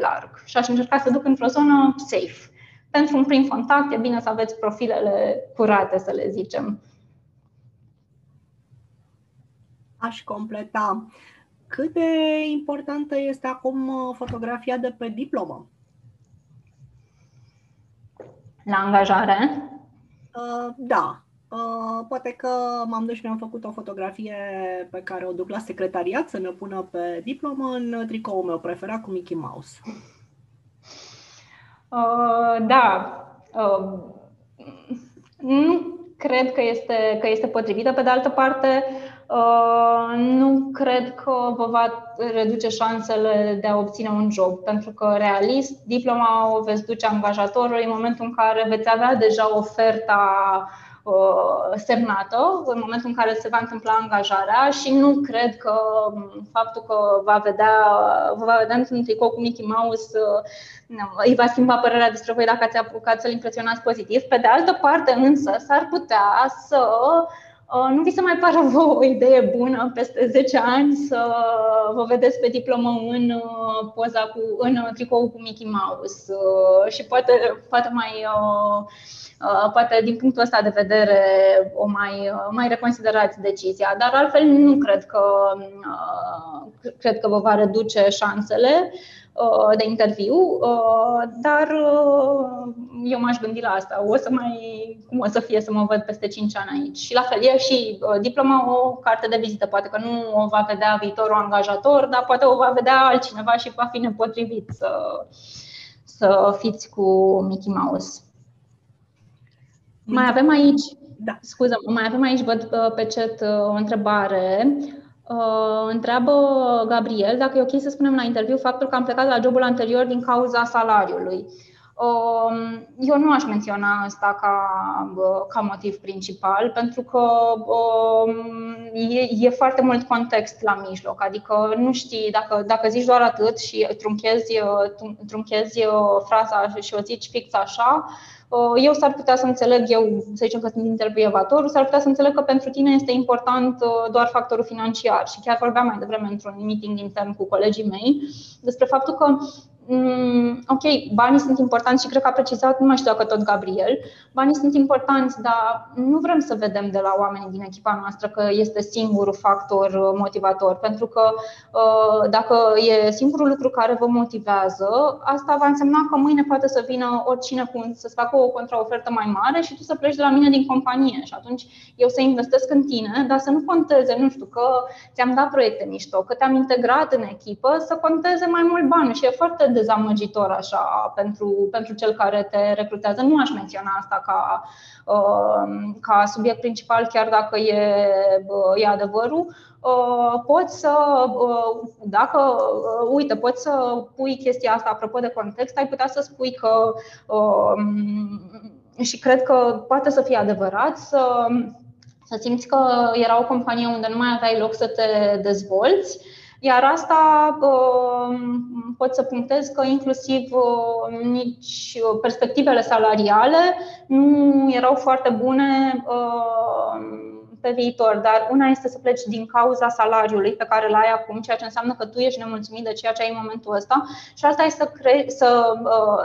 Speaker 2: larg. Și aș încerca să duc într-o zonă safe. Pentru un prim contact e bine să aveți profilele curate, să le zicem.
Speaker 1: Aș completa. Cât de importantă este acum fotografia de pe diplomă?
Speaker 2: La angajare?
Speaker 1: Uh, da, Uh, poate că m-am dus și mi-am făcut o fotografie pe care o duc la secretariat să mi-o pună pe diplomă în tricoul meu preferat cu Mickey Mouse.
Speaker 2: Uh, da. Uh, nu cred că este, că este potrivită. Pe de altă parte, uh, nu cred că vă va reduce șansele de a obține un job, pentru că, realist, diploma o veți duce angajatorului în momentul în care veți avea deja oferta Uh, semnată în momentul în care se va întâmpla angajarea și nu cred că um, faptul că va vedea, va vedea într-un tricou cu Mickey Mouse uh, îi va schimba părerea despre voi dacă ați apucat să-l impresionați pozitiv. Pe de altă parte, însă, s-ar putea să uh, nu vi se mai pară vă o idee bună peste 10 ani să vă vedeți pe diplomă în poza cu, în tricou cu Mickey Mouse? Și poate, poate mai Uh, poate din punctul ăsta de vedere o mai, uh, mai reconsiderați decizia, dar altfel nu cred că, uh, cred că vă va reduce șansele de interviu, dar eu m-aș gândi la asta. O să mai, cum o să fie să mă văd peste 5 ani aici? Și la fel, e și diploma o carte de vizită. Poate că nu o va vedea viitorul angajator, dar poate o va vedea altcineva și va fi nepotrivit să, să fiți cu Mickey Mouse. Mai avem aici, da. scuză, mai avem aici, văd uh, pe chat uh, o întrebare. Uh, întreabă Gabriel dacă e ok să spunem la interviu faptul că am plecat la jobul anterior din cauza salariului. Um, eu nu aș menționa asta ca, ca motiv principal, pentru că um, e, e foarte mult context la mijloc. Adică nu știi, dacă, dacă zici doar atât și trunchezi, trunchezi fraza și o zici fix așa, uh, eu s-ar putea să înțeleg, eu să zicem că sunt intervievatorul, s-ar putea să înțeleg că pentru tine este important uh, doar factorul financiar. Și chiar vorbeam mai devreme într-un meeting intern cu colegii mei despre faptul că mm, ok, banii sunt importanți și cred că a precizat, nu mai știu dacă tot Gabriel, banii sunt importanți, dar nu vrem să vedem de la oamenii din echipa noastră că este singurul factor uh, motivator, pentru că uh, dacă e singurul lucru care vă motivează, asta va însemna că mâine poate să vină oricine cu, să-ți facă o contraofertă mai mare și tu să pleci de la mine din companie și atunci eu să investesc în tine, dar să nu conteze, nu știu, că ți-am dat proiecte mișto, că te-am integrat în echipă, să conteze mai mult bani și e foarte dezamăgitor așa pentru, pentru cel care te recrutează. Nu aș menționa asta ca, uh, ca subiect principal, chiar dacă e, uh, e adevărul. Uh, poți să, dacă, uite, poți să pui chestia asta apropo de context, ai putea să spui că și cred că poate să fie adevărat să, să simți că era o companie unde nu mai aveai loc să te dezvolți iar asta pot să punctez că inclusiv nici perspectivele salariale nu erau foarte bune pe viitor, dar una este să pleci din cauza salariului pe care îl ai acum, ceea ce înseamnă că tu ești nemulțumit de ceea ce ai în momentul ăsta și asta este să, cre- să,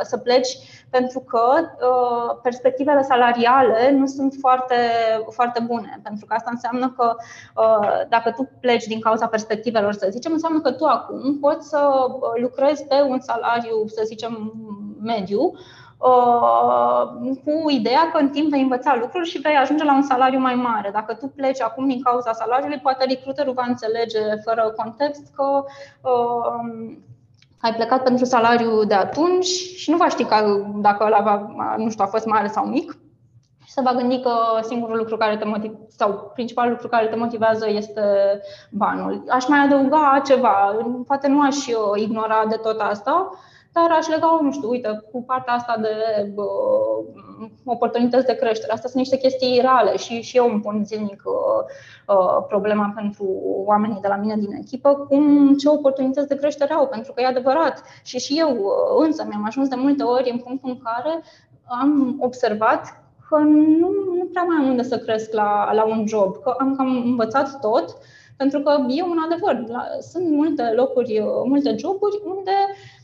Speaker 2: să pleci pentru că uh, perspectivele salariale nu sunt foarte, foarte bune. Pentru că asta înseamnă că uh, dacă tu pleci din cauza perspectivelor, să zicem, înseamnă că tu acum poți să lucrezi pe un salariu, să zicem, mediu, cu ideea că în timp vei învăța lucruri și vei ajunge la un salariu mai mare. Dacă tu pleci acum din cauza salariului, poate recruiterul va înțelege fără context că ai plecat pentru salariu de atunci și nu va ști că, dacă ăla va, nu știu, a fost mare sau mic și se va gândi că singurul lucru care te motivează sau principalul lucru care te motivează este banul. Aș mai adăuga ceva, poate nu aș ignora de tot asta, dar aș lega, nu știu, uite, cu partea asta de bă, oportunități de creștere. Astea sunt niște chestii reale și, și eu îmi pun zilnic uh, problema pentru oamenii de la mine din echipă, cum ce oportunități de creștere au, pentru că e adevărat. Și și eu însă mi-am ajuns de multe ori în punctul în care am observat că nu, nu prea mai am unde să cresc la, la un job, că am cam învățat tot, pentru că e un adevăr. La, sunt multe locuri, multe joburi unde Mm,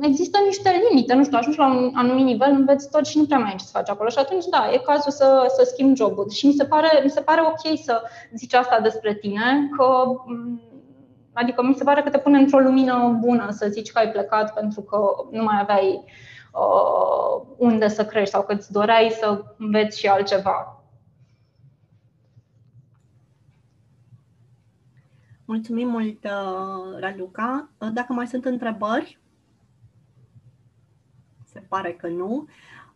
Speaker 2: există niște limite, nu știu, ajungi la un anumit nivel, înveți tot și nu prea mai ai ce să faci acolo. Și atunci, da, e cazul să, să schimbi jobul. Și mi se, pare, mi se pare ok să zici asta despre tine, că mm, Adică mi se pare că te pune într-o lumină bună să zici că ai plecat pentru că nu mai aveai uh, unde să crești sau că îți doreai să înveți și altceva.
Speaker 1: Mulțumim mult, uh, Raluca. Dacă mai sunt întrebări? Se pare că nu.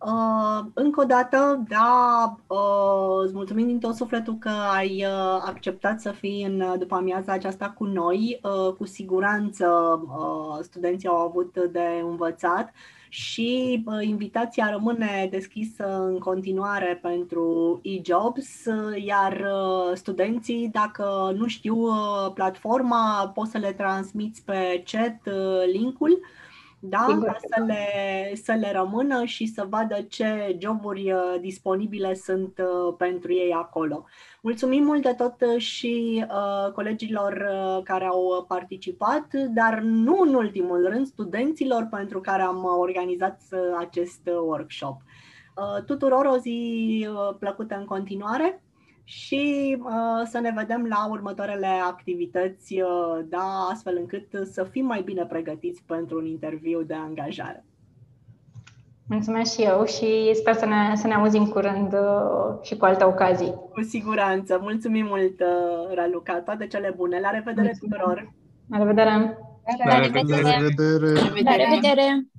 Speaker 1: Uh, încă o dată, da, uh, îți mulțumim din tot sufletul că ai uh, acceptat să fii în după amiaza aceasta cu noi. Uh, cu siguranță uh, studenții au avut de învățat și uh, invitația rămâne deschisă în continuare pentru e-jobs, iar uh, studenții, dacă nu știu uh, platforma, poți să le transmiți pe chat uh, linkul da? ca să le, să le rămână și să vadă ce joburi uh, disponibile sunt uh, pentru ei acolo. Mulțumim mult de tot uh, și uh, colegilor uh, care au participat, dar nu în ultimul rând studenților pentru care am organizat uh, acest workshop. Uh, tuturor o zi plăcută în continuare și uh, să ne vedem la următoarele activități, uh, da, astfel încât să fim mai bine pregătiți pentru un interviu de angajare.
Speaker 2: Mulțumesc și eu și sper să ne, să ne auzim curând uh, și cu alte ocazii.
Speaker 1: Cu siguranță. Mulțumim mult, uh, Raluca. Toate cele bune. La revedere Mulțumesc. tuturor!
Speaker 2: La revedere!
Speaker 3: La revedere! La revedere! La revedere!